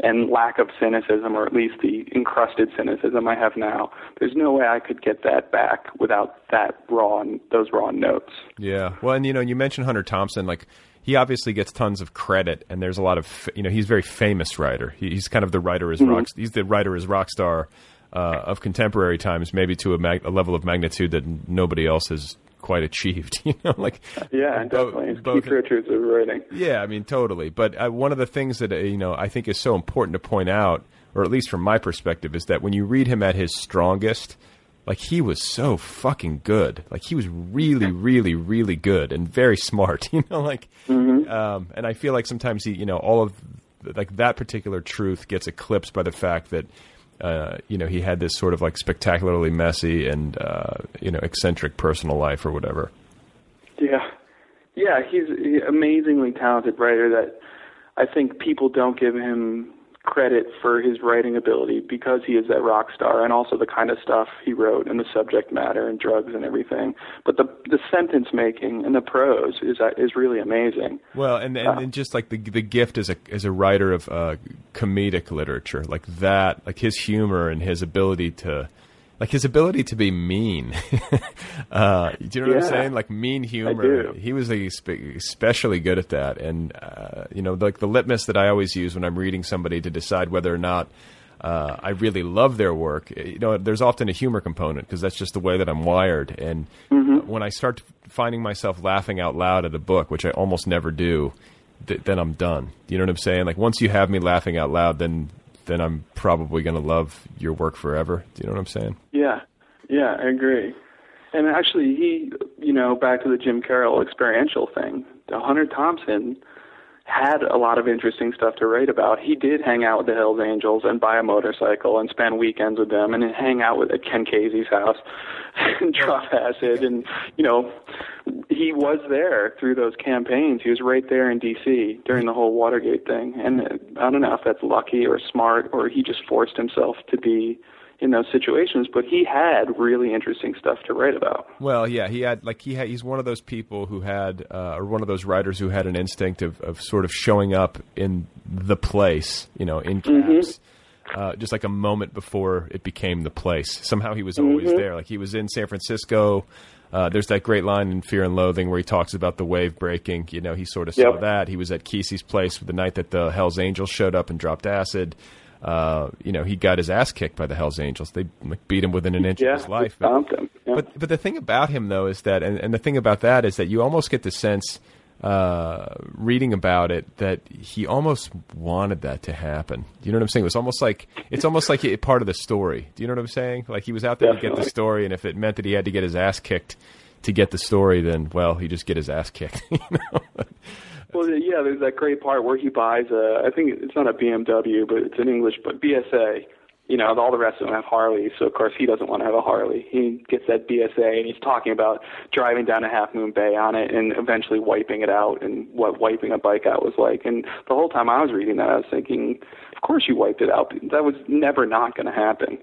and lack of cynicism, or at least the encrusted cynicism I have now. There's no way I could get that back without that raw those raw notes. Yeah. Well, and you know, you mentioned Hunter Thompson, like he obviously gets tons of credit, and there's a lot of you know he's a very famous writer. He's kind of the writer as mm-hmm. rock. He's the writer as rock star uh, of contemporary times, maybe to a, mag- a, level of magnitude that nobody else has quite achieved. You know, like yeah, definitely. Keith Richards of writing. Yeah, I mean, totally. But uh, one of the things that uh, you know I think is so important to point out, or at least from my perspective, is that when you read him at his strongest like he was so fucking good. Like he was really, really, really good and very smart. You know, like, mm-hmm. um, and I feel like sometimes he, you know, all of like that particular truth gets eclipsed by the fact that. Uh, you know, he had this sort of like spectacularly messy and uh, you know eccentric personal life or whatever. Yeah, yeah, he's an amazingly talented writer that I think people don't give him credit for his writing ability because he is that rock star and also the kind of stuff he wrote and the subject matter and drugs and everything. But the the sentence making and the prose is uh, is really amazing. Well, and and, uh, and just like the the gift as a as a writer of uh, comedic literature, like that, like his humor and his ability to like his ability to be mean. uh, do you know yeah, what I'm saying? Like mean humor. He was especially good at that. And uh, you know, like the litmus that I always use when I'm reading somebody to decide whether or not uh, I really love their work. You know, there's often a humor component because that's just the way that I'm wired. And mm-hmm. when I start finding myself laughing out loud at a book, which I almost never do, th- then I'm done. You know what I'm saying? Like once you have me laughing out loud, then then I'm probably going to love your work forever. Do you know what I'm saying? Yeah, yeah, I agree. And actually, he, you know, back to the Jim Carroll experiential thing, Hunter Thompson had a lot of interesting stuff to write about. He did hang out with the Hells Angels and buy a motorcycle and spend weekends with them and hang out with at Ken Kesey's house and drop acid and you know he was there through those campaigns. He was right there in D.C. during the whole Watergate thing, and I don't know if that's lucky or smart or he just forced himself to be in those situations, but he had really interesting stuff to write about. Well, yeah, he had like he had, he's one of those people who had uh, or one of those writers who had an instinct of, of sort of showing up in the place, you know, in mm-hmm. caps. Mm-hmm. Uh, just like a moment before it became the place. Somehow he was always mm-hmm. there. Like he was in San Francisco. Uh, there's that great line in Fear and Loathing where he talks about the wave breaking. You know, he sort of saw that. He was at Kesey's place the night that the Hell's Angels showed up and dropped acid uh, you know, he got his ass kicked by the Hell's Angels. They like, beat him within an inch yeah, of his life. But. Yeah. but but the thing about him though is that, and, and the thing about that is that you almost get the sense, uh, reading about it, that he almost wanted that to happen. You know what I'm saying? It was almost like it's almost like part of the story. Do you know what I'm saying? Like he was out there Definitely. to get the story, and if it meant that he had to get his ass kicked to get the story, then well, he just get his ass kicked. you know? Well, yeah, there's that great part where he buys a, I think it's not a BMW, but it's an English, but BSA, You know, all the rest of them have Harleys, so of course he doesn't want to have a Harley. He gets that BSA, and he's talking about driving down to Half Moon Bay on it, and eventually wiping it out, and what wiping a bike out was like. And the whole time I was reading that, I was thinking, of course you wiped it out. That was never not going to happen.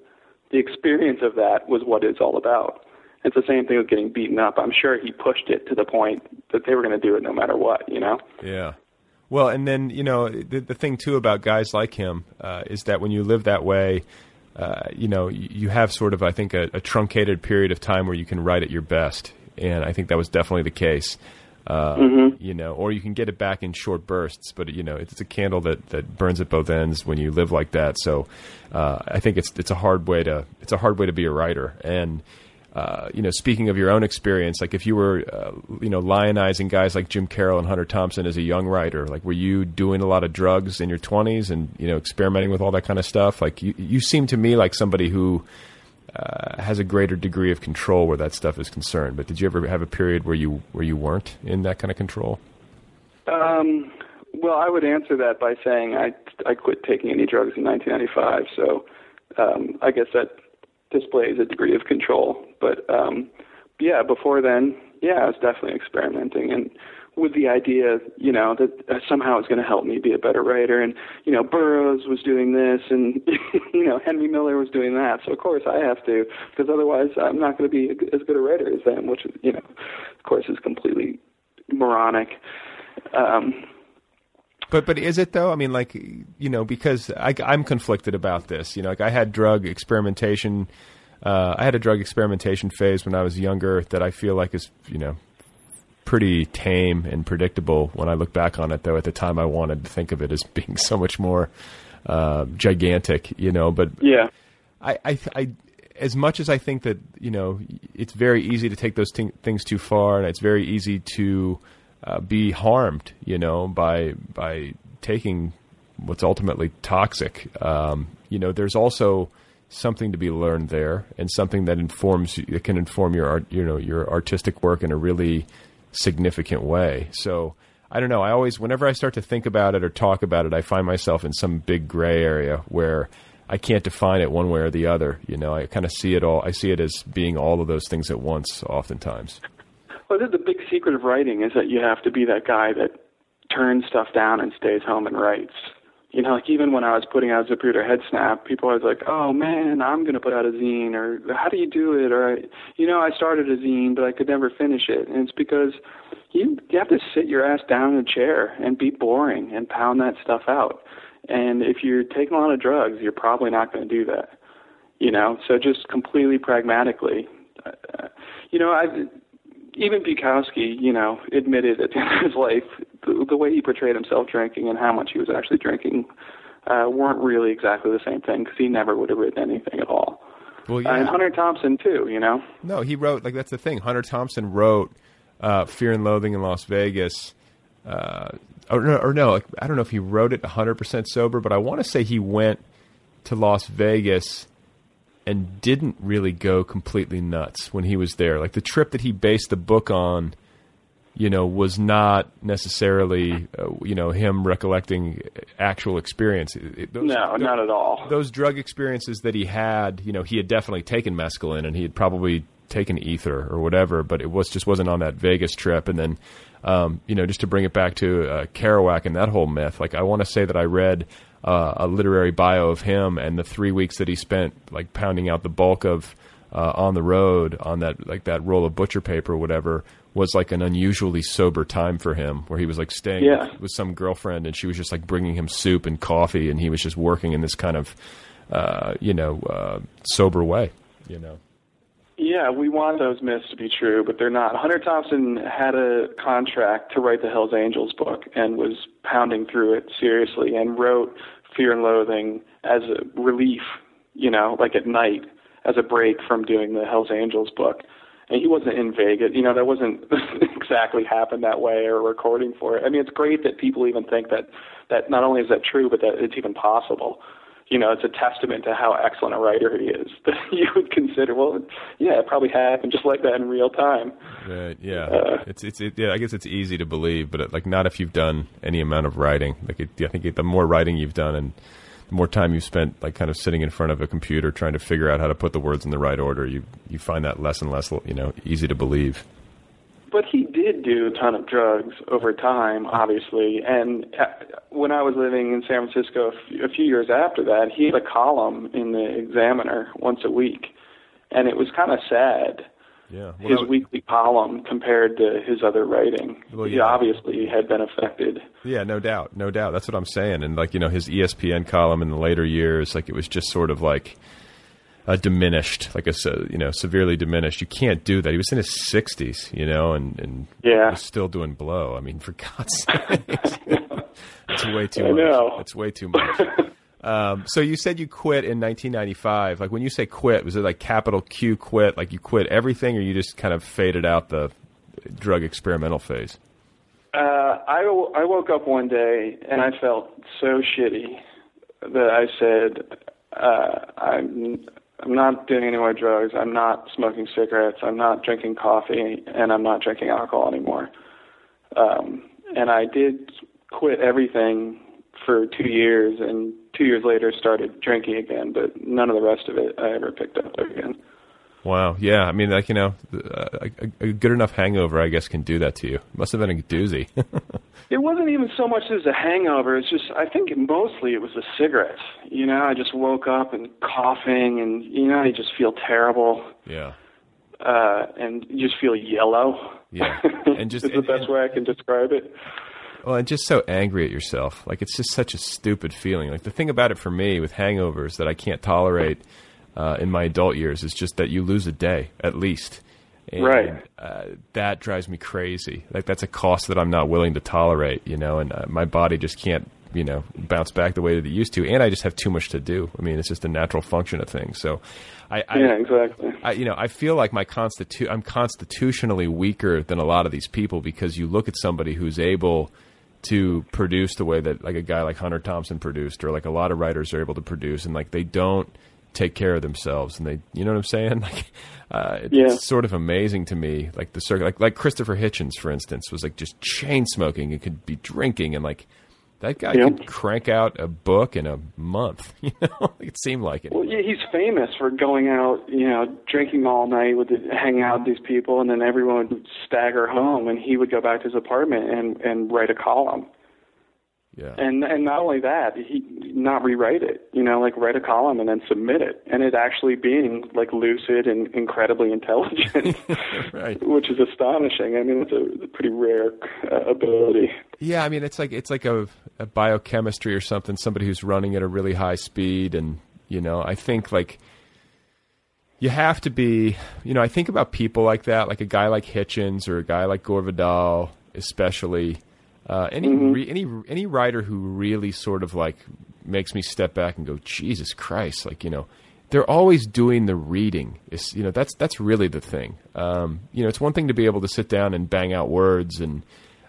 The experience of that was what it's all about. It's the same thing with getting beaten up. I'm sure he pushed it to the point that they were going to do it no matter what. You know? Yeah. Well, and then you know the, the thing too about guys like him uh, is that when you live that way, uh, you know you have sort of I think a, a, truncated period of time where you can write at your best, and I think that was definitely the case. Uh, mm-hmm. You know, or you can get it back in short bursts, but you know it's a candle that, that burns at both ends when you live like that. So uh, I think it's it's a hard way to it's a hard way to be a writer, and uh, you know, speaking of your own experience, like if you were, uh, you know, lionizing guys like Jim Carroll and Hunter Thompson as a young writer, like were you doing a lot of drugs in your twenties and you know experimenting with all that kind of stuff? Like you, you seem to me like somebody who uh, has a greater degree of control where that stuff is concerned. But did you ever have a period where you where you weren't in that kind of control? Um, well, I would answer that by saying I I quit taking any drugs in 1995. So um, I guess that displays a degree of control. But um, yeah, before then, yeah, I was definitely experimenting and with the idea, you know, that uh, somehow it's going to help me be a better writer. And you know, Burroughs was doing this, and you know, Henry Miller was doing that. So of course I have to, because otherwise I'm not going to be as good a writer as them, which you know, of course, is completely moronic. Um, but but is it though? I mean, like you know, because I, I'm conflicted about this. You know, like I had drug experimentation. Uh, I had a drug experimentation phase when I was younger that I feel like is you know pretty tame and predictable when I look back on it. Though at the time I wanted to think of it as being so much more uh, gigantic. You know, but yeah, I, I, I as much as I think that you know it's very easy to take those t- things too far, and it's very easy to uh, be harmed, you know, by by taking what's ultimately toxic. Um, you know, there's also something to be learned there, and something that informs that can inform your art, you know, your artistic work in a really significant way. So. I don't know. I always, whenever I start to think about it or talk about it, I find myself in some big gray area where I can't define it one way or the other. You know, I kind of see it all. I see it as being all of those things at once, oftentimes. Well, the big secret of writing is that you have to be that guy that turns stuff down and stays home and writes. You know, like even when I was putting out Zapruder Head Snap, people were like, "Oh man, I'm to put out a zine," or "How do you do it?" Or, "You know, I started a zine, but I could never finish it." And it's because you you have to sit your ass down in a chair and be boring and pound that stuff out. And if you're taking a lot of drugs, you're probably not going to do that. You know, so just completely pragmatically, uh, you know, I've even Bukowski, you know, admitted at the end of his life the, the way he portrayed himself drinking and how much he was actually drinking uh, weren't really exactly the same thing because he never would have written anything at all. Well, yeah. Uh, and Hunter Thompson too, you know. No, he wrote like that's the thing. Hunter Thompson wrote uh, Fear and Loathing in Las Vegas. Uh, or no, or no, I don't know if he wrote it 100% sober, but I want to say he went to Las Vegas and didn't really go completely nuts when he was there. Like the trip that he based the book on, you know, was not necessarily, uh, you know, him recollecting actual experience. Those, no, not at all. Those drug experiences that he had, you know, he had definitely taken mescaline and he had probably taken ether or whatever, but it was just wasn't on that Vegas trip. And then, um, you know, just to bring it back to uh, Kerouac and that whole myth, like I want to say that I read uh, a literary bio of him and the three weeks that he spent like pounding out the bulk of uh, on the road on that like that roll of butcher paper or whatever was like an unusually sober time for him where he was like staying yeah. with, with, some girlfriend and she was just like bringing him soup and coffee and he was just working in this kind of uh, you know uh, sober way you know yeah, we want those myths to be true, but they're not. Hunter Thompson had a contract to write the Hells Angels book and was pounding through it seriously and wrote Fear and Loathing as a relief, you know, like at night as a break from doing the Hells Angels book. And he wasn't in Vegas. You know, that wasn't exactly happened that way or recording for it. I mean, it's great that people even think that that not only is that true, but that it's even possible you know, it's a testament to how excellent a writer he is that you would consider, well, yeah, it probably happened just like that in real time. Right. Yeah. Uh, it's it's it, yeah. I guess it's easy to believe, but it, like not if you've done any amount of writing. Like it, I think the more writing you've done and the more time you've spent like kind of sitting in front of a computer trying to figure out how to put the words in the right order, you you find that less and less you know easy to believe. But he did do a ton of drugs over time, obviously. And uh, when I was living in San Francisco a few, years after that, he had a column in the Examiner once a week, and it was kind of sad. Yeah, his weekly column compared to his other writing. Well, he obviously had been affected. Yeah, no doubt, no doubt. That's what I'm saying. And like you know, his ESPN column in the later years, like it was just sort of like uh, diminished, like a se- you know severely diminished. You can't do that. He was in his 60s, you know, and and Yeah. was still doing blow. I mean, for God's sake, it's way too I much. know. It's way too much. Um, so you said you quit in 1995. Like when you say quit, was it like capital Q quit? Like you quit everything, or you just kind of faded out the drug experimental phase? Uh, I, I woke up one day and I felt so shitty that I said, uh, I'm, I'm not doing any more drugs. I'm not smoking cigarettes. I'm not drinking coffee, and I'm not drinking alcohol anymore. Um, and I did quit everything for two years, and two years later started drinking again. But none of the rest of it I ever picked up again. Wow. Yeah. I mean, like you know, a, a, a good enough hangover, I guess, can do that to you. Must have been a doozy. It wasn't even so much as a hangover. It's just I think mostly it was the cigarettes. You know, I just woke up and coughing, and you know, you just feel terrible, yeah. uh, and you just feel yellow. Yeah. And just the best and- way I can describe it. Well, and just so angry at yourself. Like it's just such a stupid feeling. Like the thing about it for me with hangovers that I can't tolerate uh, in my adult years is just that you lose a day at least. And, Right. Uh, that drives me crazy. Like that's a cost that I'm not willing to tolerate. You know, and uh, my body just can't. You know, bounce back the way that it used to, and I just have too much to do. I mean, it's just a natural function of things. So, I, I yeah, exactly. I, you know, I feel like my constitu- I'm constitutionally weaker than a lot of these people because you look at somebody who's able to produce the way that like a guy like Hunter Thompson produced, or like a lot of writers are able to produce, and like they don't take care of themselves, and they, you know what I'm saying? Like, uh, it's Yeah. sort of amazing to me, like the circle, like like Christopher Hitchens, for instance, was like just chain smoking and could be drinking, and like that guy Yeah. could crank out a book in a month. You know, it seemed like it. Well, yeah, he's famous for going out, you know, drinking all night with, the, hanging out with these people, and then everyone would stagger home, and he would go back to his apartment and and write a column. Yeah. And and not only that, he not rewrite it, you know, like write a column and then submit it, and it actually being like lucid and incredibly intelligent, Right. which is astonishing. I mean, it's a, pretty rare uh, ability. Yeah, I mean it's like it's like a, a biochemistry or something. Somebody who's running at a really high speed, and you know, I think like you have to be. You know, I think about people like that, like a guy like Hitchens or a guy like Gore Vidal, especially. Uh, any re, any any writer who really sort of like makes me step back and go, Jesus Christ, like you know, they're always doing the reading. It's you know that's that's really the thing. Um, you know, it's one thing to be able to sit down and bang out words and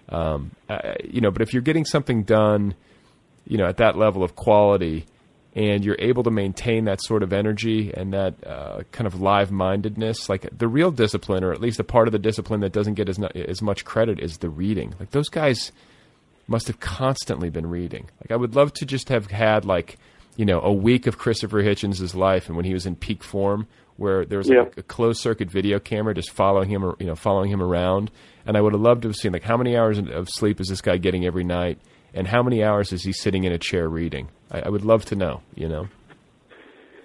um, uh, you know, but if you're getting something done, you know, at that level of quality, and you're able to maintain that sort of energy and that uh, kind of live-mindedness, like the real discipline, or at least a part of the discipline that doesn't get as as much credit, is the reading. Like those guys must have constantly been reading. Like I would love to just have had like you know a week of Christopher Hitchens' life and when he was in peak form, where there was like Yeah. a closed circuit video camera just following him, or, you know, following him around. And I would have loved to have seen like how many hours of sleep is this guy getting every night, and how many hours is he sitting in a chair reading? I, I would love to know. You know.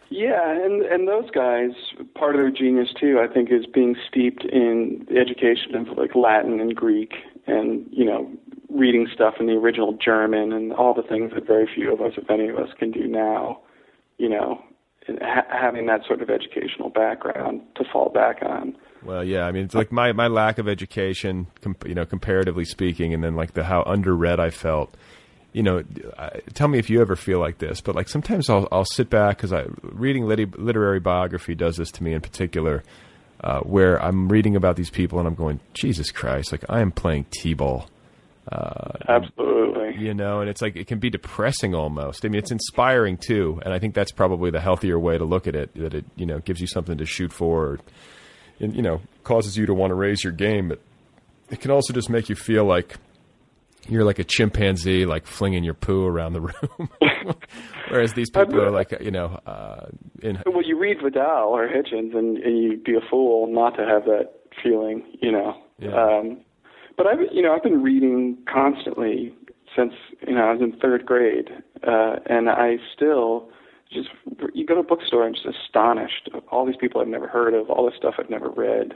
Yeah, and and those guys, part of their genius too, I think, is being steeped in the education of like Latin and Greek, and you know, reading stuff in the original German, and all the things that very few of us, if any of us, can do now. You know, ha- having that sort of educational background to fall back on. Well, yeah, I mean, it's like my, my lack of education, com- you know, comparatively speaking, and then like the how underread I felt. You know, I, tell me if you ever feel like this, but like sometimes I'll I'll sit back because I reading lit- literary biography does this to me in particular, uh, where I'm reading about these people and I'm going, Jesus Christ, like I am playing t-ball. Absolutely. you know and it's like it can be depressing almost i mean it's inspiring too and i think that's probably the healthier way to look at it that it you know gives you something to shoot for and you know causes you to want to raise your game but it can also just make you feel like you're like a chimpanzee, like flinging your poo around the room, whereas these people are like you know uh, in. Well, you read Vidal or Hitchens, and, and you'd be a fool not to have that feeling, you know. Yeah. Um, but I've you know I've been reading constantly since you know I was in third grade, uh, and I still just you go to a bookstore and just astonished of all these people I've never heard of, all this stuff I've never read.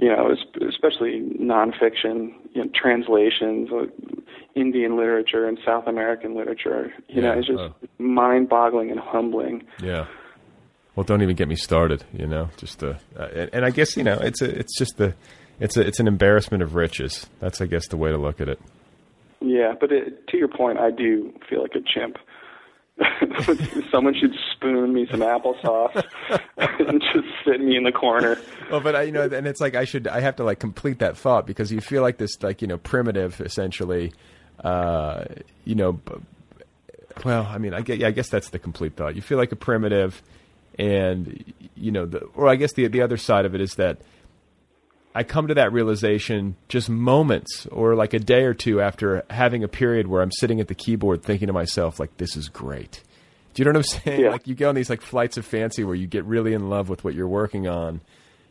You know, especially nonfiction, you know, translations, of Indian literature and South American literature. You Yeah, know, it's just oh. mind-boggling and humbling. Yeah. Well, don't even get me started. You know, just uh, uh, and, and I guess you know it's a, it's just the it's a, it's an embarrassment of riches. That's I guess the way to look at it. Yeah, but it, to your point, I do feel like a chimp. Someone should spoon me some applesauce and just sit me in the corner. Well, but I, you know, and it's like I should, I have to like complete that thought because you feel like this, like you know, primitive, essentially. Uh, you know, b- well, I mean, I guess, yeah, I guess that's the complete thought. You feel like a primitive, and you know, the, or I guess the the other side of it is that I come to that realization just moments or like a day or two after having a period where I'm sitting at the keyboard thinking to myself, like, this is great. Do you know what I'm saying? Yeah. Like you go on these like flights of fancy where you get really in love with what you're working on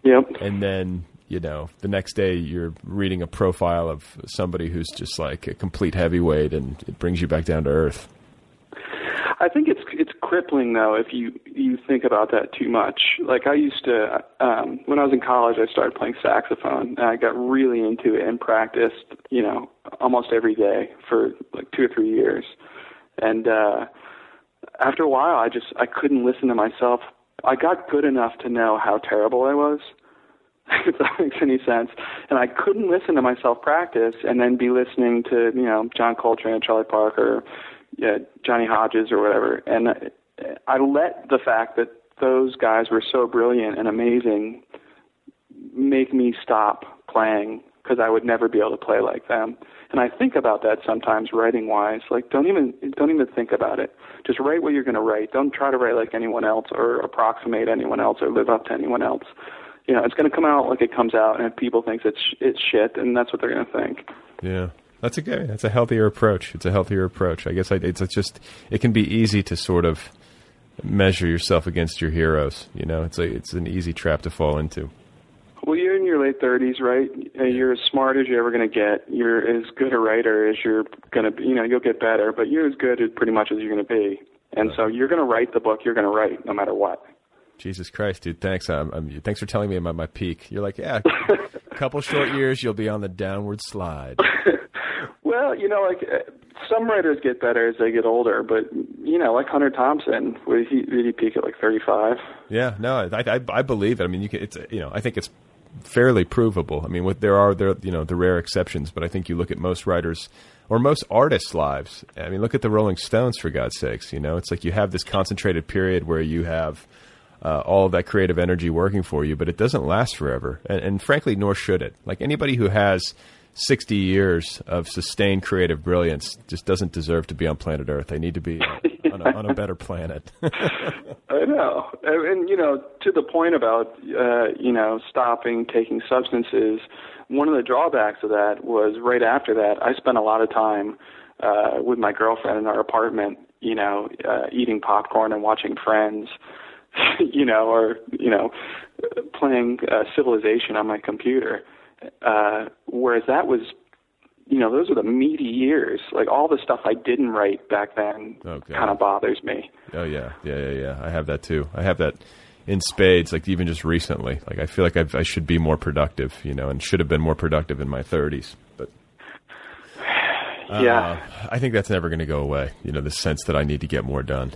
Yep. and then you know the next day you're reading a profile of somebody who's just like a complete heavyweight and it brings you back down to earth I think it's it's crippling though if you you think about that too much. Like I used to um when I was in college I started playing saxophone and I got really into it and practiced, you know, almost every day for like 2 or 3 years. And uh after a while I just I couldn't listen to myself. I got good enough to know how terrible I was. if that makes any sense. And I couldn't listen to myself practice and then be listening to, you know, John Coltrane, Charlie Parker, yeah, Johnny Hodges or whatever. And I let the fact that those guys were so brilliant and amazing make me stop playing because I would never be able to play like them. And I think about that sometimes writing wise. Like don't even don't even think about it. Just write what you're going to write. Don't try to write like anyone else or approximate anyone else or live up to anyone else. You know, it's going to come out like it comes out, and if people think it's it's shit, then that's what they're going to think. yeah that's a good that's a healthier approach it's a healthier approach i guess I, it's, it's just it can be easy to sort of measure yourself against your heroes you know it's a, it's an easy trap to fall into Well, you're in your late 30s, right? You're as smart as you're ever going to get. You're as good a writer as you're going to be. You know, you'll get better, but you're as good as pretty much as you're going to be. And so you're going to write the book you're going to write no matter what. jesus christ dude thanks um, um, thanks for telling me i'm my peak you're like yeah a couple short years you'll be on the downward slide Well, you know, like uh, some writers get better as they get older, but you know, like Hunter Thompson, where he did he peak at like 35? Yeah, no, I, I, I believe it. I mean, you can, it's you know, I think it's fairly provable. I mean, there are there you know the rare exceptions, but I think you look at most writers or most artists' lives. I mean, look at the Rolling Stones for God's sakes. You know, it's like you have this concentrated period where you have uh, all of that creative energy working for you, but it doesn't last forever, and, and frankly, nor should it. Like anybody who has 60 years of sustained creative brilliance just doesn't deserve to be on planet Earth. They need to be on, a, on a better planet. I know, and, and you know, to the point about uh, you know stopping taking substances. One of the drawbacks of that was right after that, I spent a lot of time uh, with my girlfriend in our apartment. You know, uh, eating popcorn and watching Friends. you know, or you know, playing uh, Civilization on my computer. Uh, whereas that was, you know, those were the meaty years. Like all the stuff I didn't write back then kind of bothers me. Oh yeah, yeah, yeah, yeah. I have that too. I have that in spades. Like even just recently, like I feel like I've, I should be more productive, you know, and should have been more productive in my thirties. But uh, Yeah. I think that's never going to go away. You know, the sense that I need to get more done.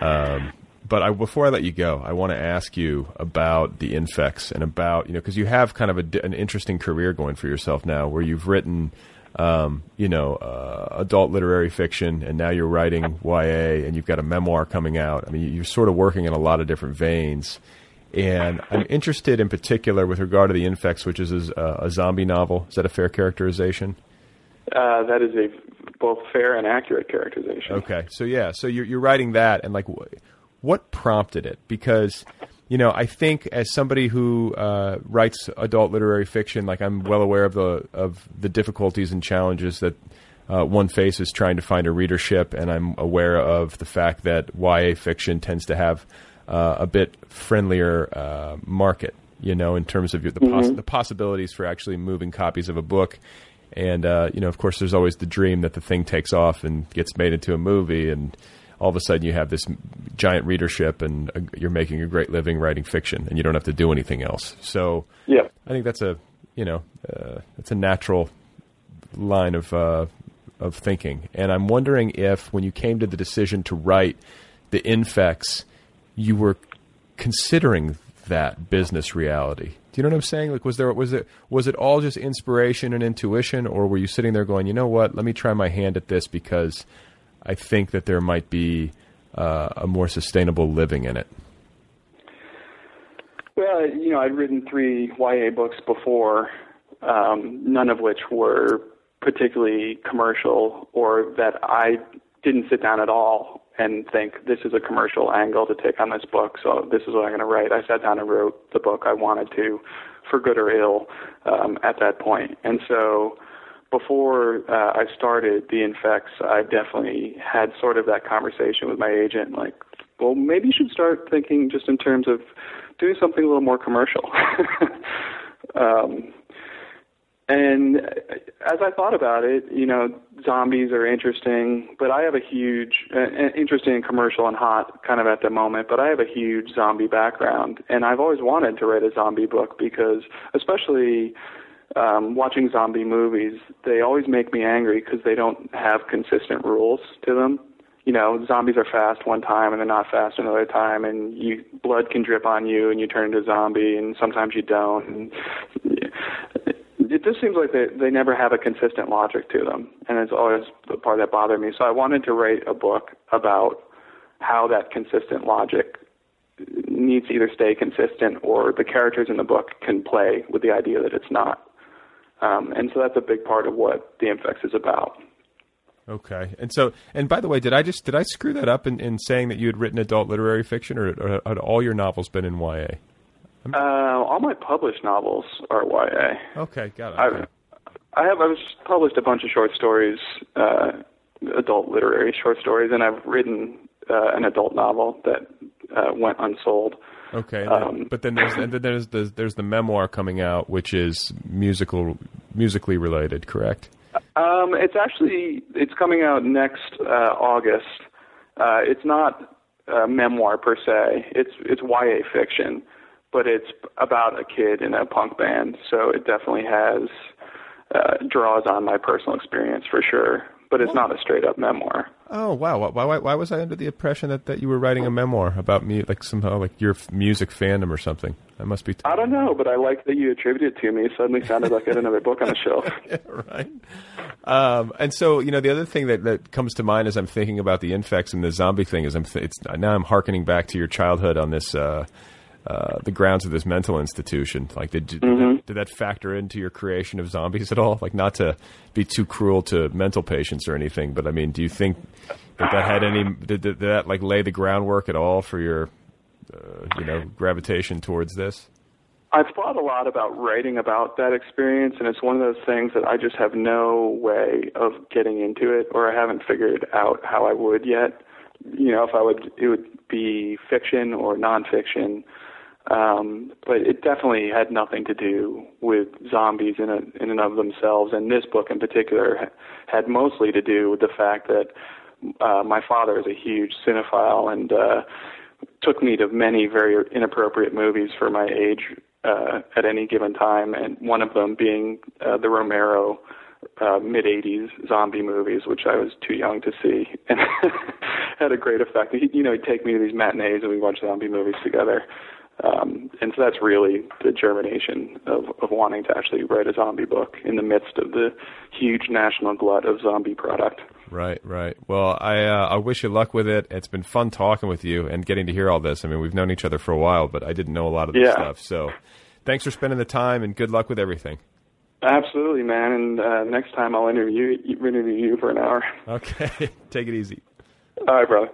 Um, but I, before I let you go, I want to ask you about the infects and about you know because you have kind of a, an interesting career going for yourself now, where you've written, um, you know, uh, adult literary fiction, and now you're writing YA, and you've got a memoir coming out. I mean, you're sort of working in a lot of different veins. And I'm interested in particular with regard to the infects, which is a, a zombie novel. Is that a fair characterization? Uh, that is a both fair and accurate characterization. Okay, so yeah, so you're you're writing that, and like, what prompted it? Because you know, I think as somebody who uh, writes adult literary fiction, like I'm well aware of the of the difficulties and challenges that uh, one faces trying to find a readership, and I'm aware of the fact that YA fiction tends to have uh, a bit friendlier uh, market, you know, in terms of the, poss- Mhm. the possibilities for actually moving copies of a book. And uh, you know, of course, there's always the dream that the thing takes off and gets made into a movie, and all of a sudden you have this giant readership, and uh, you're making a great living writing fiction, and you don't have to do anything else. So, Yeah. I think that's a you know, uh, it's a natural line of uh, of thinking. And I'm wondering if, when you came to the decision to write the infects, you were considering that business reality. Do you know what I'm saying? Like, was there was it was it all just inspiration and intuition, or were you sitting there going, you know what, let me try my hand at this because I think that there might be uh, a more sustainable living in it. Well, you know, I'd written three YA books before, um, none of which were particularly commercial or that I didn't sit down at all and think this is a commercial angle to take on this book, so this is what I'm going to write. I sat down and wrote the book I wanted to, for good or ill, um, at that point. And so before uh, I started the infects, I definitely had sort of that conversation with my agent, like, well, maybe you should start thinking just in terms of doing something a little more commercial. um, and as I thought about it, you know, zombies are interesting, but I have a huge, uh, interesting commercial and hot kind of at the moment, but I have a huge zombie background. And I've always wanted to write a zombie book because, especially um, watching zombie movies, they always make me angry because they don't have consistent rules to them. You know, zombies are fast one time and they're not fast another time, and you blood can drip on you and you turn into a zombie, and sometimes you don't. And it just seems like they they never have a consistent logic to them, and it's always the part that bothered me. So I wanted to write a book about how that consistent logic needs to either stay consistent or the characters in the book can play with the idea that it's not. Um, and so that's a big part of what the infects is about. Okay, and so, and by the way, did I just did I screw that up in, in saying that you had written adult literary fiction, or, or had all your novels been in YA? Uh, all my published novels are YA. Okay, got it. I, I have I've published a bunch of short stories, uh, adult literary short stories, and I've written uh, an adult novel that uh, went unsold. Okay, Um, but then there's then there's the there's the memoir coming out, which is musical musically related, correct? Um, it's actually it's coming out next uh, August. Uh, it's not a memoir per se. It's it's YA fiction, but it's about a kid in a punk band. So it definitely has uh, draws on my personal experience for sure. But it's not a straight up memoir. Oh wow! Why, why why was I under the impression that, that you were writing a memoir about me, like somehow like your music fandom or something? I must be. T- I don't know, but I like that you attributed it to me. It suddenly sounded like I had another book on the shelf. right. Um, and so, you know, the other thing that, that comes to mind as I'm thinking about the infects and the zombie thing is I'm th- it's, now I'm harkening back to your childhood on this uh, uh, the grounds of this mental institution. Like, did, did, that, did that factor into your creation of zombies at all? Like, not to be too cruel to mental patients or anything, but I mean, do you think that that had any did, did that like lay the groundwork at all for your uh, you know gravitation towards this? I've thought a lot about writing about that experience, and it's one of those things that I just have no way of getting into it, or I haven't figured out how I would yet. You know, if I would, it would be fiction or nonfiction. Um, but it definitely had nothing to do with zombies in, a, in and of themselves, and this book in particular ha- had mostly to do with the fact that uh, my father is a huge cinephile and uh, took me to many very inappropriate movies for my age uh, at any given time, and one of them being uh, the Romero uh, mid '80s zombie movies, which I was too young to see, and had a great effect. He, you know, he'd take me to these matinees and we'd watch zombie movies together. Um, and so that's really the germination of, of wanting to actually write a zombie book in the midst of the huge national glut of zombie product. Right, right. Well, I uh, I wish you luck with it. It's been fun talking with you and getting to hear all this. I mean, we've known each other for a while, but I didn't know a lot of this Yeah. stuff. So, thanks for spending the time and good luck with everything. Absolutely, man. And uh, next time I'll interview interview you for an hour. Okay, take it easy. All right, brother.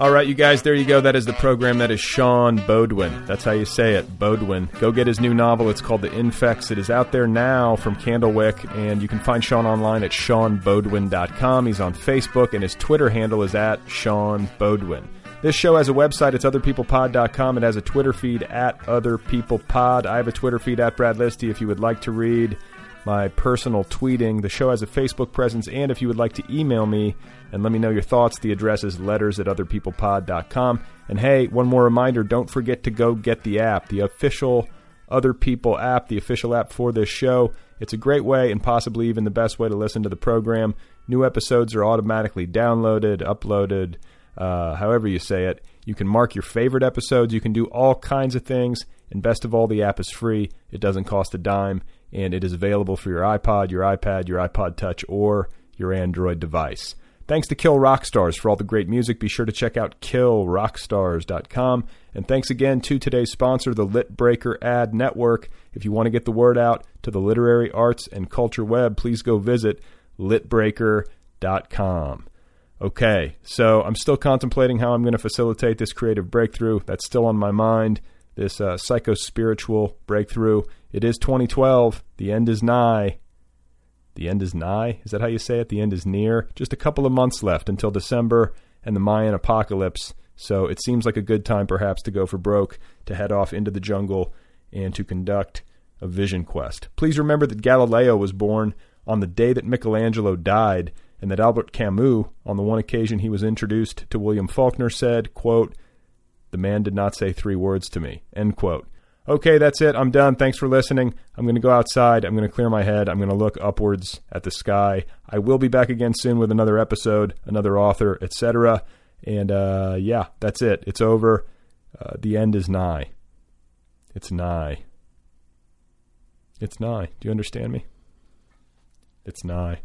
All right, you guys, there you go. That is the program. That is Sean Beaudoin. That's how you say it, Bodwin. Go get his new novel. It's called The Infects. It is out there now from Candlewick, and you can find Sean online at seanbeaudoin.com. He's on Facebook, and his Twitter handle is at Sean Beaudoin. This show has a website. It's otherpeoplepod.com. It has a Twitter feed at otherpeoplepod. I have a Twitter feed at Brad Listi if you would like to read my personal tweeting. The show has a Facebook presence, and if you would like to email me and let me know your thoughts, the address is letters at otherpeoplepod.com. And hey, one more reminder don't forget to go get the app, the official Other People app, the official app for this show. It's a great way and possibly even the best way to listen to the program. New episodes are automatically downloaded, uploaded, uh, however you say it. You can mark your favorite episodes. You can do all kinds of things. And best of all, the app is free. It doesn't cost a dime. And it is available for your iPod, your iPad, your iPod Touch, or your Android device. Thanks to Kill Rock Stars for all the great music. Be sure to check out killrockstars.com. And thanks again to today's sponsor, the Litbreaker Ad Network. If you want to get the word out to the literary arts and culture web, please go visit litbreaker.com. Okay, so I'm still contemplating how I'm going to facilitate this creative breakthrough. That's still on my mind, this uh, psycho spiritual breakthrough. It is 2012. The end is nigh. The end is nigh. Is that how you say it? The end is near. Just a couple of months left until December and the Mayan apocalypse. So it seems like a good time, perhaps, to go for broke, to head off into the jungle, and to conduct a vision quest. Please remember that Galileo was born on the day that Michelangelo died, and that Albert Camus, on the one occasion he was introduced to William Faulkner, said, quote, The man did not say three words to me. End quote. Okay, that's it. I'm done. Thanks for listening. I'm going to go outside. I'm going to clear my head. I'm going to look upwards at the sky. I will be back again soon with another episode, another author, etc. And uh, yeah, that's it. It's over. Uh, the end is nigh. It's nigh. It's nigh. Do you understand me? It's nigh.